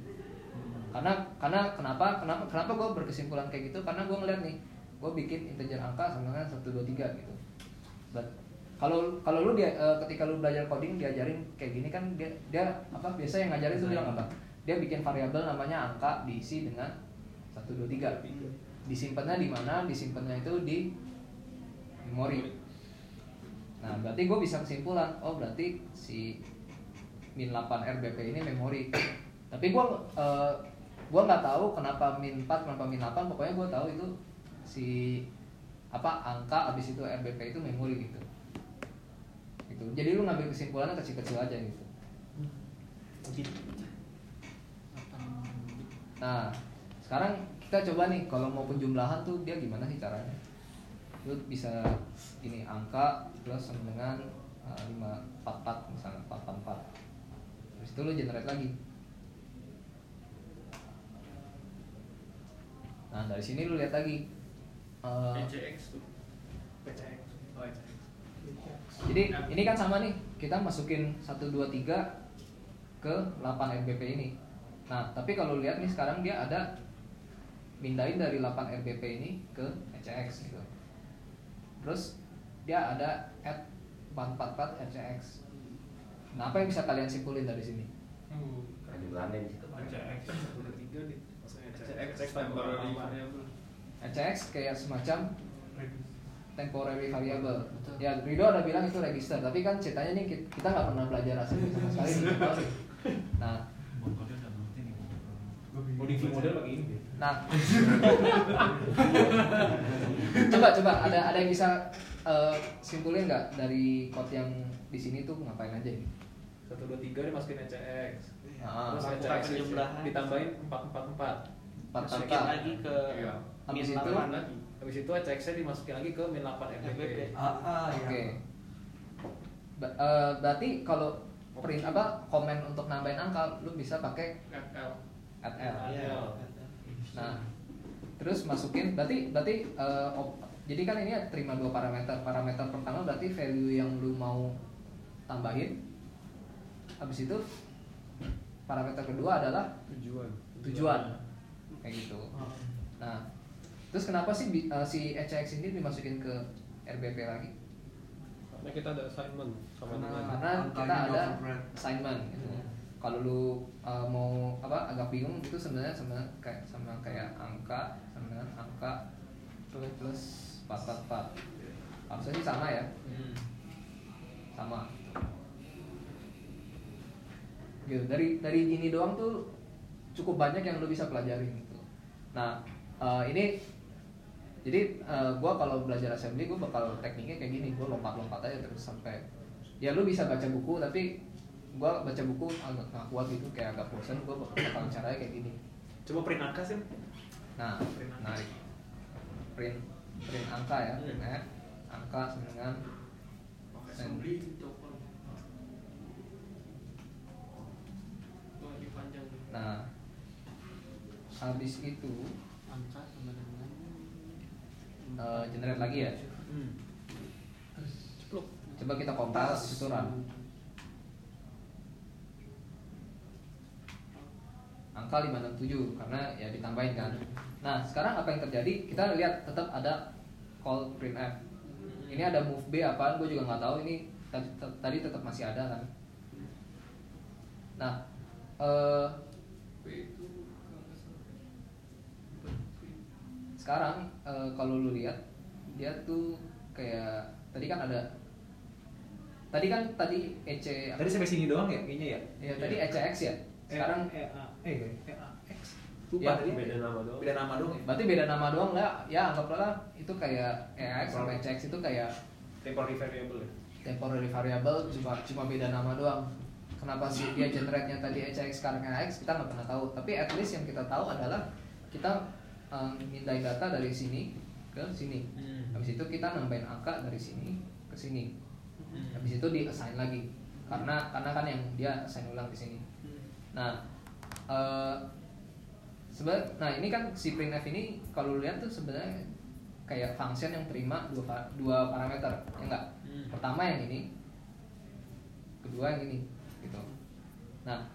Karena karena kenapa kenapa kenapa gue berkesimpulan kayak gitu? Karena gue ngeliat nih gue bikin integer angka sama dengan 1 2 3 gitu kalau kalau lu dia eh, ketika lu belajar coding diajarin kayak gini kan dia dia apa biasa yang ngajarin tuh bilang apa dia bikin variabel namanya angka diisi dengan 1 2 3 disimpannya di mana? Disimpannya itu di memori. Nah berarti gue bisa kesimpulan oh berarti si min 8 RBP ini memori. Tapi gue uh, gue nggak tahu kenapa min 4 kenapa min 8 pokoknya gue tahu itu si apa angka abis itu RBP itu memori gitu. Gitu. Jadi lu ngambil kesimpulannya kecil-kecil aja gitu nah sekarang kita coba nih kalau mau penjumlahan tuh dia gimana sih caranya lu bisa ini angka plus sama dengan uh, 544 misalnya 444 terus itu lu generate lagi nah dari sini lu lihat lagi uh, PCX tuh. PCX. Oh, PCX. jadi ini kan sama nih kita masukin 1 2 3 ke 8 RBP ini. Nah, tapi kalau lihat nih sekarang dia ada mindahin dari 8 RBP ini ke ECX gitu. Terus dia ada at 444 ECX. Nah, apa yang bisa kalian simpulin dari sini? Kelanjutannya di situ. ECX. tiga nih maksudnya ECX temporary variable. ECX kayak semacam temporary variable. Ya, Rido ada bilang itu register, tapi kan ceritanya nih kita- nggak pernah belajar assembly sama sekali. Nah, Model pakai ini. Nah, coba coba ada ada yang bisa eh, simpulin nggak dari code yang di sini tuh ngapain aja ini? satu dua tiga dimasukin ECX Ah, terus ECX penjumlahan. ditambahin empat empat empat empat Masukin kata. lagi ke Iya. Habis itu? 8 lagi. habis itu ECX nya dimasukin lagi ke min 8 FBP. FBP Ah, ah, ya. Oke. Ba- eh, berarti kalau print apa komen untuk nambahin angka lu bisa pakai FL L. Iya. Nah, terus masukin berarti berarti eh, op- jadi kan ini terima dua parameter. Parameter pertama berarti value yang lu mau tambahin. Habis itu parameter kedua adalah Tujuan. tujuan. Kayak gitu. Nah, terus kenapa sih eh, si ECX ini dimasukin ke RBP lagi? Karena kita ada assignment sama Karena, dengan karena kita ada assignment gitu. Kalau lu uh, mau apa agak bingung itu sebenarnya sama kayak sama kayak angka sama dengan angka plus plus empat empat empat. Harusnya sih sama ya, sama. Gitu. Dari dari gini doang tuh cukup banyak yang lu bisa pelajarin gitu. Nah uh, ini jadi uh, gua kalau belajar assembly gua bakal tekniknya kayak gini gua lompat-lompat aja terus sampai ya lu bisa baca buku tapi gua baca buku agak nggak kuat gitu kayak agak bosan gua bakal caranya kayak gini. Coba print angka sih nah menarik. Print print angka ya print F, angka sama dengan nah habis itu Angka sama dengan uh, generate lagi ya? Hmm. coba kita compile habis itu run angka 567 karena ya ditambahin kan. Nah, sekarang apa yang terjadi? Kita lihat tetap ada call printf. Ini ada move B apaan gue juga nggak tahu ini tadi, tetap masih ada kan. Nah, eh, sekarang eh, kalau lu lihat dia tuh kayak tadi kan ada tadi kan tadi EC Tadi sampai sini doang ya kayaknya ya? ya tadi ECX ya. Sekarang E A eh E A X. Ya, Lupa tadi. beda nama doang. Beda nama doang. ya? berarti beda nama doang lah. Ya anggaplah itu kayak ECX sama ECX itu kayak Temporary variable ya. temporary variable cuma cuma beda nama doang. Kenapa sih dia generate-nya tadi ECX sekarang ECX kita nggak pernah tahu. Tapi at least yang kita tahu adalah kita um, mindahin data dari sini ke sini. Habis itu kita nambahin angka dari sini ke sini. Habis itu di assign lagi. Karena karena kan yang dia assign ulang di sini. Nah, eh sebenarnya nah ini kan si printf ini kalau lihat tuh sebenarnya kayak function yang terima dua dua parameter, ya enggak? Pertama yang ini, kedua yang ini, gitu. Nah,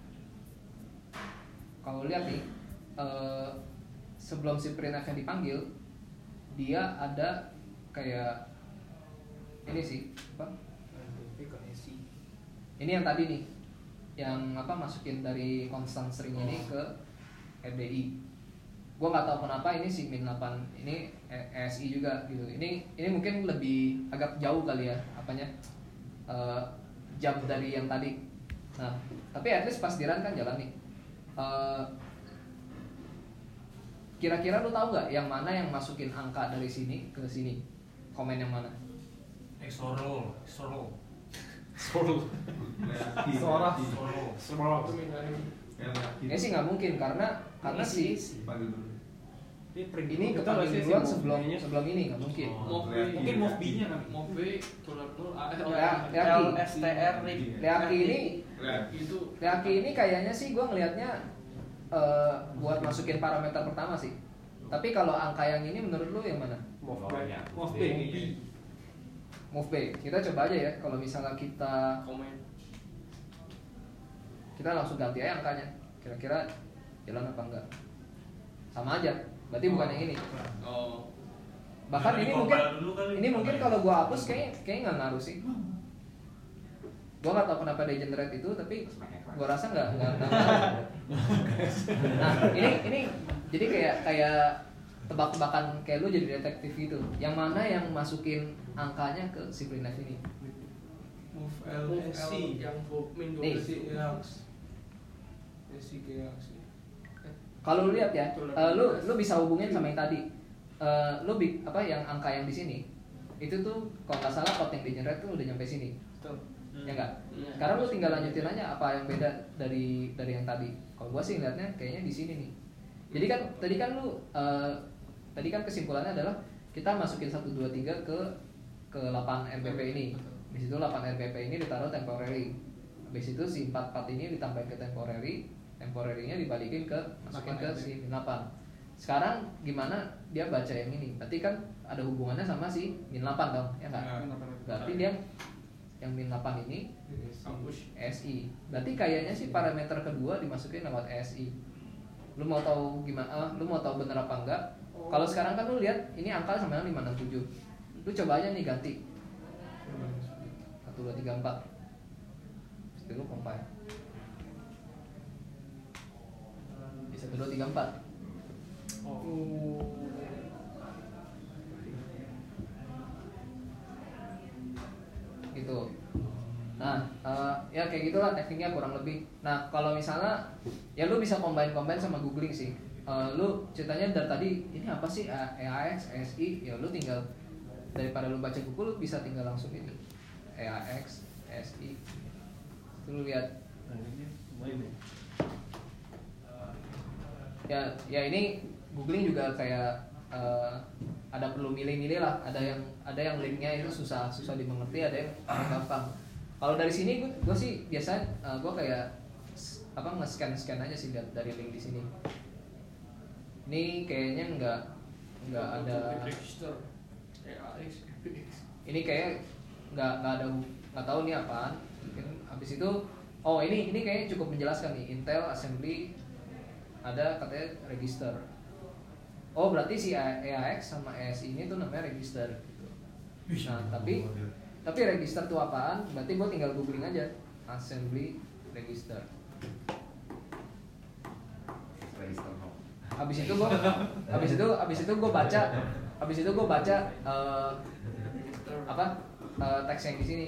kalau lihat nih, eh, sebelum si printf yang dipanggil, dia ada kayak ini sih, apa? Ini yang tadi nih, yang apa masukin dari constant string ini ke RDI. Gua nggak tahu kenapa ini si min 8 ini E- ESI juga gitu. Ini ini mungkin lebih agak jauh kali ya apanya eh, jam dari yang tadi. Nah, tapi at least pas di run kan jalan nih. Eh, Kira-kira lu tahu nggak yang mana yang masukin angka dari sini ke sini? Komen yang mana? Exorol, Exorol, Solo. Waktu mindahin. Ini sih nggak mungkin karena karena si. Ini kepanggil duluan sebelum sebelum ini nggak mungkin. Oh. Mungkin move B-nya kan. Move B, tular tular AL. Ya, Leaki. LSTR nih. Leaki ini Itu Leaki ini kayaknya sih gue ngelihatnya eh, buat masukin parameter pertama sih. Tapi kalau angka yang ini menurut lu yang mana? Move back. ya. Move B. Kita coba aja ya kalau misalnya kita komen. kita langsung ganti aja angkanya. Kira-kira jalan apa enggak? Sama aja. Berarti bukan yang ini. Oh. Bahkan ini mungkin dulu kali. ini mungkin kalau gua hapus kayak kayak nggak ngaruh sih. Gua nggak tahu kenapa dia generate itu tapi gua rasa nggak nggak nah ini ini jadi kayak kayak tebak-tebakan kayak lu jadi detektif gitu. Yang mana yang masukin angkanya ke si ini? Move L Move L yang min Nih. 12 sih Reax SI Reax kalau lu lihat ya eh, lu lu bisa hubungin sama yang tadi. Eh, lu bi- apa yang angka yang di sini itu tuh kalau nggak salah code yang di generate tuh udah nyampe sini. Ya enggak Iya. sekarang lu tinggal lanjutin aja apa yang beda dari dari yang tadi. Kalau gua sih ngeliatnya kayaknya di sini nih. Jadi kan tadi kan lu eh, tadi kan kesimpulannya adalah kita masukin 1 2 3 ke ke 8 RPP ini. di situ 8 RPP ini ditaruh temporary. Habis itu si 4 4 ini ditambahin ke temporary temporary-nya dibalikin ke masukin ke si 8 sekarang gimana dia baca yang ini? Berarti kan ada hubungannya sama si min 8 dong ya enggak berarti dia yang min 8 ini SI. Berarti kayaknya sih parameter kedua dimasukin lewat SI. Lu mau tahu gimana? ah, lu mau tahu bener apa enggak? Kalau sekarang kan lu lihat ini angka sama dengan 567. Lu coba aja nih ganti. 1 2 3 4. Terus itu lu compile. 1 2 3 4. gitu nah eh, ya kayak gitulah tekniknya kurang lebih. Nah kalau misalnya ya lu bisa combine combine sama googling sih. Eh, lu ceritanya dari tadi ini apa sih? EAX SI ya lu tinggal daripada lu baca buku lu bisa tinggal langsung ini. EAX SI Itu lu lihat. Ya ya ini googling juga kayak eh, ada perlu milih-milih lah. Ada yang ada yang linknya itu susah susah dimengerti ada yang gampang kalau dari sini gue gue sih biasa eh, gue kayak apa nge-scan scan aja sih da- dari link di sini. Ini kayaknya nggak nggak ada ini kayak nggak nggak ada nggak tahu nih apaan. Mungkin habis itu oh ini ini kayaknya cukup menjelaskan nih. Intel assembly ada katanya register. Oh berarti si EAX sama ESI ini tuh namanya register gitu. Nah tapi tapi register tuh apaan? Berarti gue tinggal googling aja. Assembly register. Register no. habis itu gue habis itu habis itu gue baca habis itu gue baca eh, apa? Eh, teks yang di sini.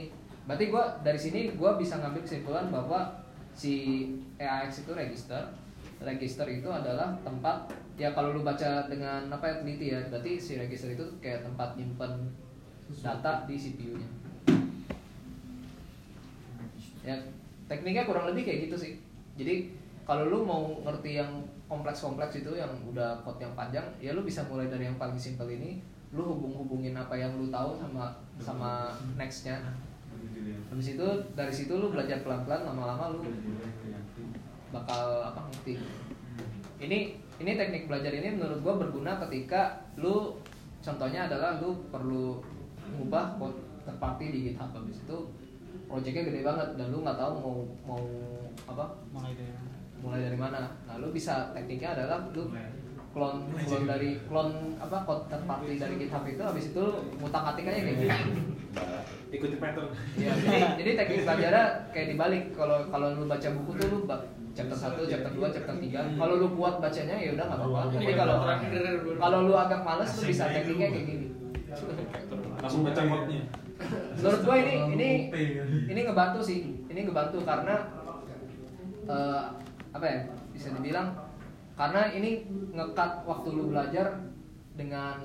Berarti gue dari sini gue bisa ngambil kesimpulan bahwa si EAX itu register. Register itu adalah tempat ya kalau lu baca dengan apa ya teliti ya berarti si register itu kayak tempat nyimpen data di CPU-nya ya tekniknya kurang lebih kayak gitu sih. Jadi kalau lu mau ngerti yang kompleks-kompleks itu yang udah code yang panjang ya lu bisa mulai dari yang paling simpel ini. Lu hubung-hubungin apa yang lu tahu sama sama nextnya. Habis itu dari situ lu belajar pelan-pelan lama-lama lu bakal apa ngerti. Ini ini teknik belajar ini menurut gua berguna ketika lu contohnya adalah lu perlu mengubah code terparty di GitHub. Habis itu projectnya gede banget dan lu nggak tahu mau mau apa? Mulai dari mulai dari mana? Nah lu bisa tekniknya adalah lu clone clone dari clone apa code third party dari GitHub itu habis itu lu ngutak atik aja kayak gitu. Ikuti pattern. Ya, jadi jadi teknik belajarnya kayak dibalik. Kalau kalau lu baca buku tuh lu chapter 1, chapter 2, chapter 3 kalau lu kuat bacanya ya udah nggak apa-apa. Tapi kalau kalau lu agak males lu bisa tekniknya kayak gini langsung baca modnya. Menurut gua ini ini ini ngebantu sih ini ngebantu karena eh, apa ya bisa dibilang karena ini ngekat waktu lu belajar dengan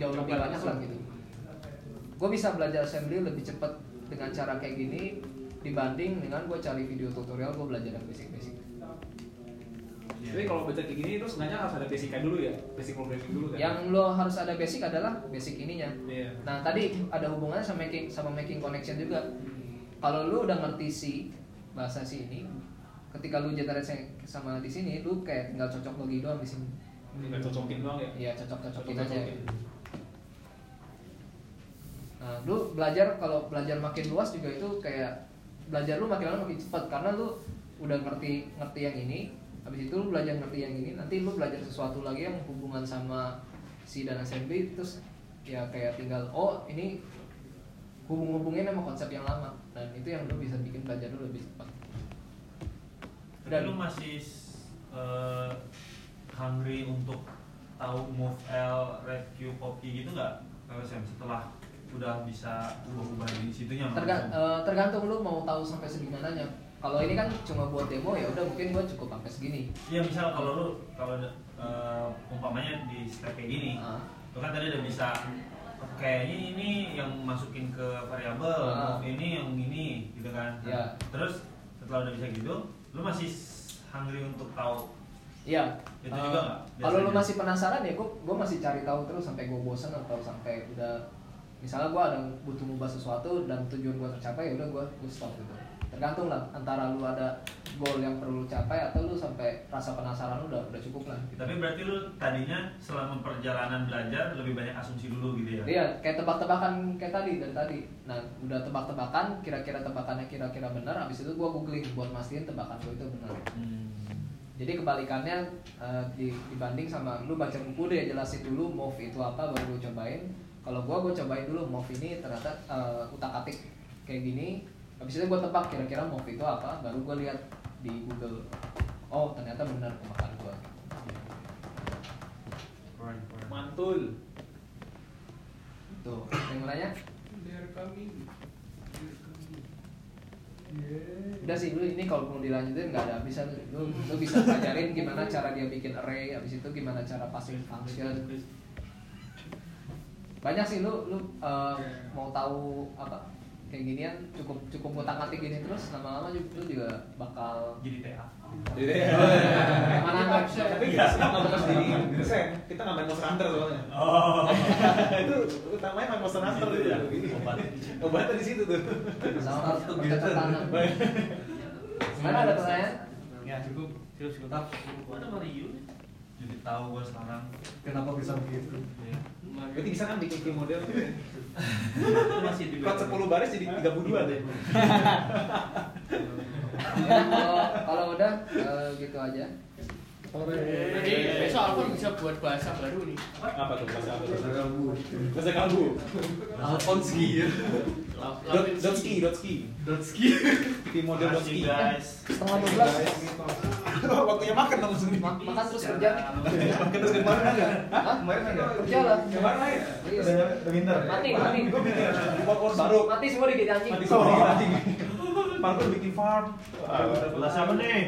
jauh lebih banyak lah gitu. Gue bisa belajar assembly lebih cepat dengan cara kayak gini dibanding dengan gue cari video tutorial gue belajar yang basic-basic Jadi kalau baca kayak gini terus sebenarnya harus ada basicnya dulu ya, basic programming dulu kan. yang lo harus ada basic adalah basic ininya Iya. Nah tadi ada hubungannya sama making sama making connection juga. Kalau lu udah ngerti si bahasa si ini, ketika lu generate sama di sini, lu kayak tinggal cocok logi doang di sini. Tinggal cocokin doang ya. Iya cocok cocokin aja. Cocok-cocokin. Nah lu belajar kalau belajar makin luas juga itu kayak belajar lu makin lama makin cepat karena lu udah ngerti ngerti yang ini habis itu lu belajar ngerti yang ini nanti lu belajar sesuatu lagi yang hubungan sama si dan assembly terus ya kayak tinggal oh ini hubung-hubungin sama konsep yang lama. Dan itu yang lu bisa bikin belajar lu lebih cepat. Dan lu masih eh, hungry untuk tahu move L, Q, copy gitu nggak? Setelah udah bisa ubah-ubah di situnya Terga- eh, tergantung lu mau tahu sampai segimananya kalau ini kan cuma buat demo ya udah mungkin gua cukup sampai segini Iya misal kalau lu kalau eh, umpamanya di step kayak gini, Ah. lu kan tadi udah bisa kayaknya ini yang masukin ke variabel, Ah. move ini yang ini gitu kan. Iya. Terus setelah udah bisa gitu, lu masih hungry untuk tahu Iya. Itu Eh, juga nggak? Kalau lu masih penasaran ya, gua gua masih cari tahu terus sampai gua bosan atau sampai udah misalnya gua ada butuh mengubah sesuatu dan tujuan gua tercapai ya udah gua gua stop gitu. Tergantung lah antara lu ada goal yang perlu lu capai atau lu sampai rasa penasaran lu udah udah cukup lah. Tapi berarti lu tadinya selama perjalanan belajar lebih banyak asumsi dulu gitu ya? Iya, kayak tebak-tebakan kayak tadi dari tadi. Nah, udah tebak-tebakan, kira-kira tebakannya kira-kira benar. Habis itu gua googling buat mastiin tebakan gua itu benar. Hmm. Jadi kebalikannya di- dibanding sama lu baca buku deh jelasin dulu move itu apa baru lu cobain. Kalau gua gua cobain dulu move ini ternyata eh, utak-atik kayak gini. Habis itu gua tebak kira-kira move itu apa, baru gua lihat di Google. Oh, ternyata benar tebakan gua. Mantul. Tuh, yang nanya? They're coming. Yeah. Udah sih dulu ini kalau mau dilanjutin nggak ada habisnya lu, lu bisa pelajarin gimana cara dia bikin array habis itu gimana cara passing function banyak sih lu lu uh, mau tahu apa kayak ginian cukup cukup ngotak ngatik gini terus lama-lama juga lu juga bakal Jadi TA. Jadi, Mana nggak bisa? tapi kita nggak di ini, Sam. kita nggak main Monster Hunter soalnya. Oh. itu utamanya main Monster Hunter itu. ya, Ini. obatnya di situ. Tuh. sama bercocok tanam mana ada pertanyaan Ya cukup, cukup cukup. Ada Mario. Jadi tahu gua sekarang. Kenapa bisa begitu? Iya. Berarti bisa kan bikin model gitu masih di Kuat 10 baris jadi 32 deh. Ya, kalau kalau udah eh, gitu aja Jadi besok Alfon bisa buat bahasa baru nih. Apa tuh bahasa apa tuh? Bahasa kalbu. Alfonski ya. Dot Dotski, Dotski. Dotski. Tim model Dotski. Setengah dua belas Waktunya makan dong. Ma- makan terus kerja Makan terus kemarin ada. Hah? Kemarin ada. kerja lah Kemarin lain. Iya. Pintar. Mati, mati. Gue workforce baru. mati semua digigit anjing Mati semua dikit anjing. Parkour bikin farm. Kelas apa nih?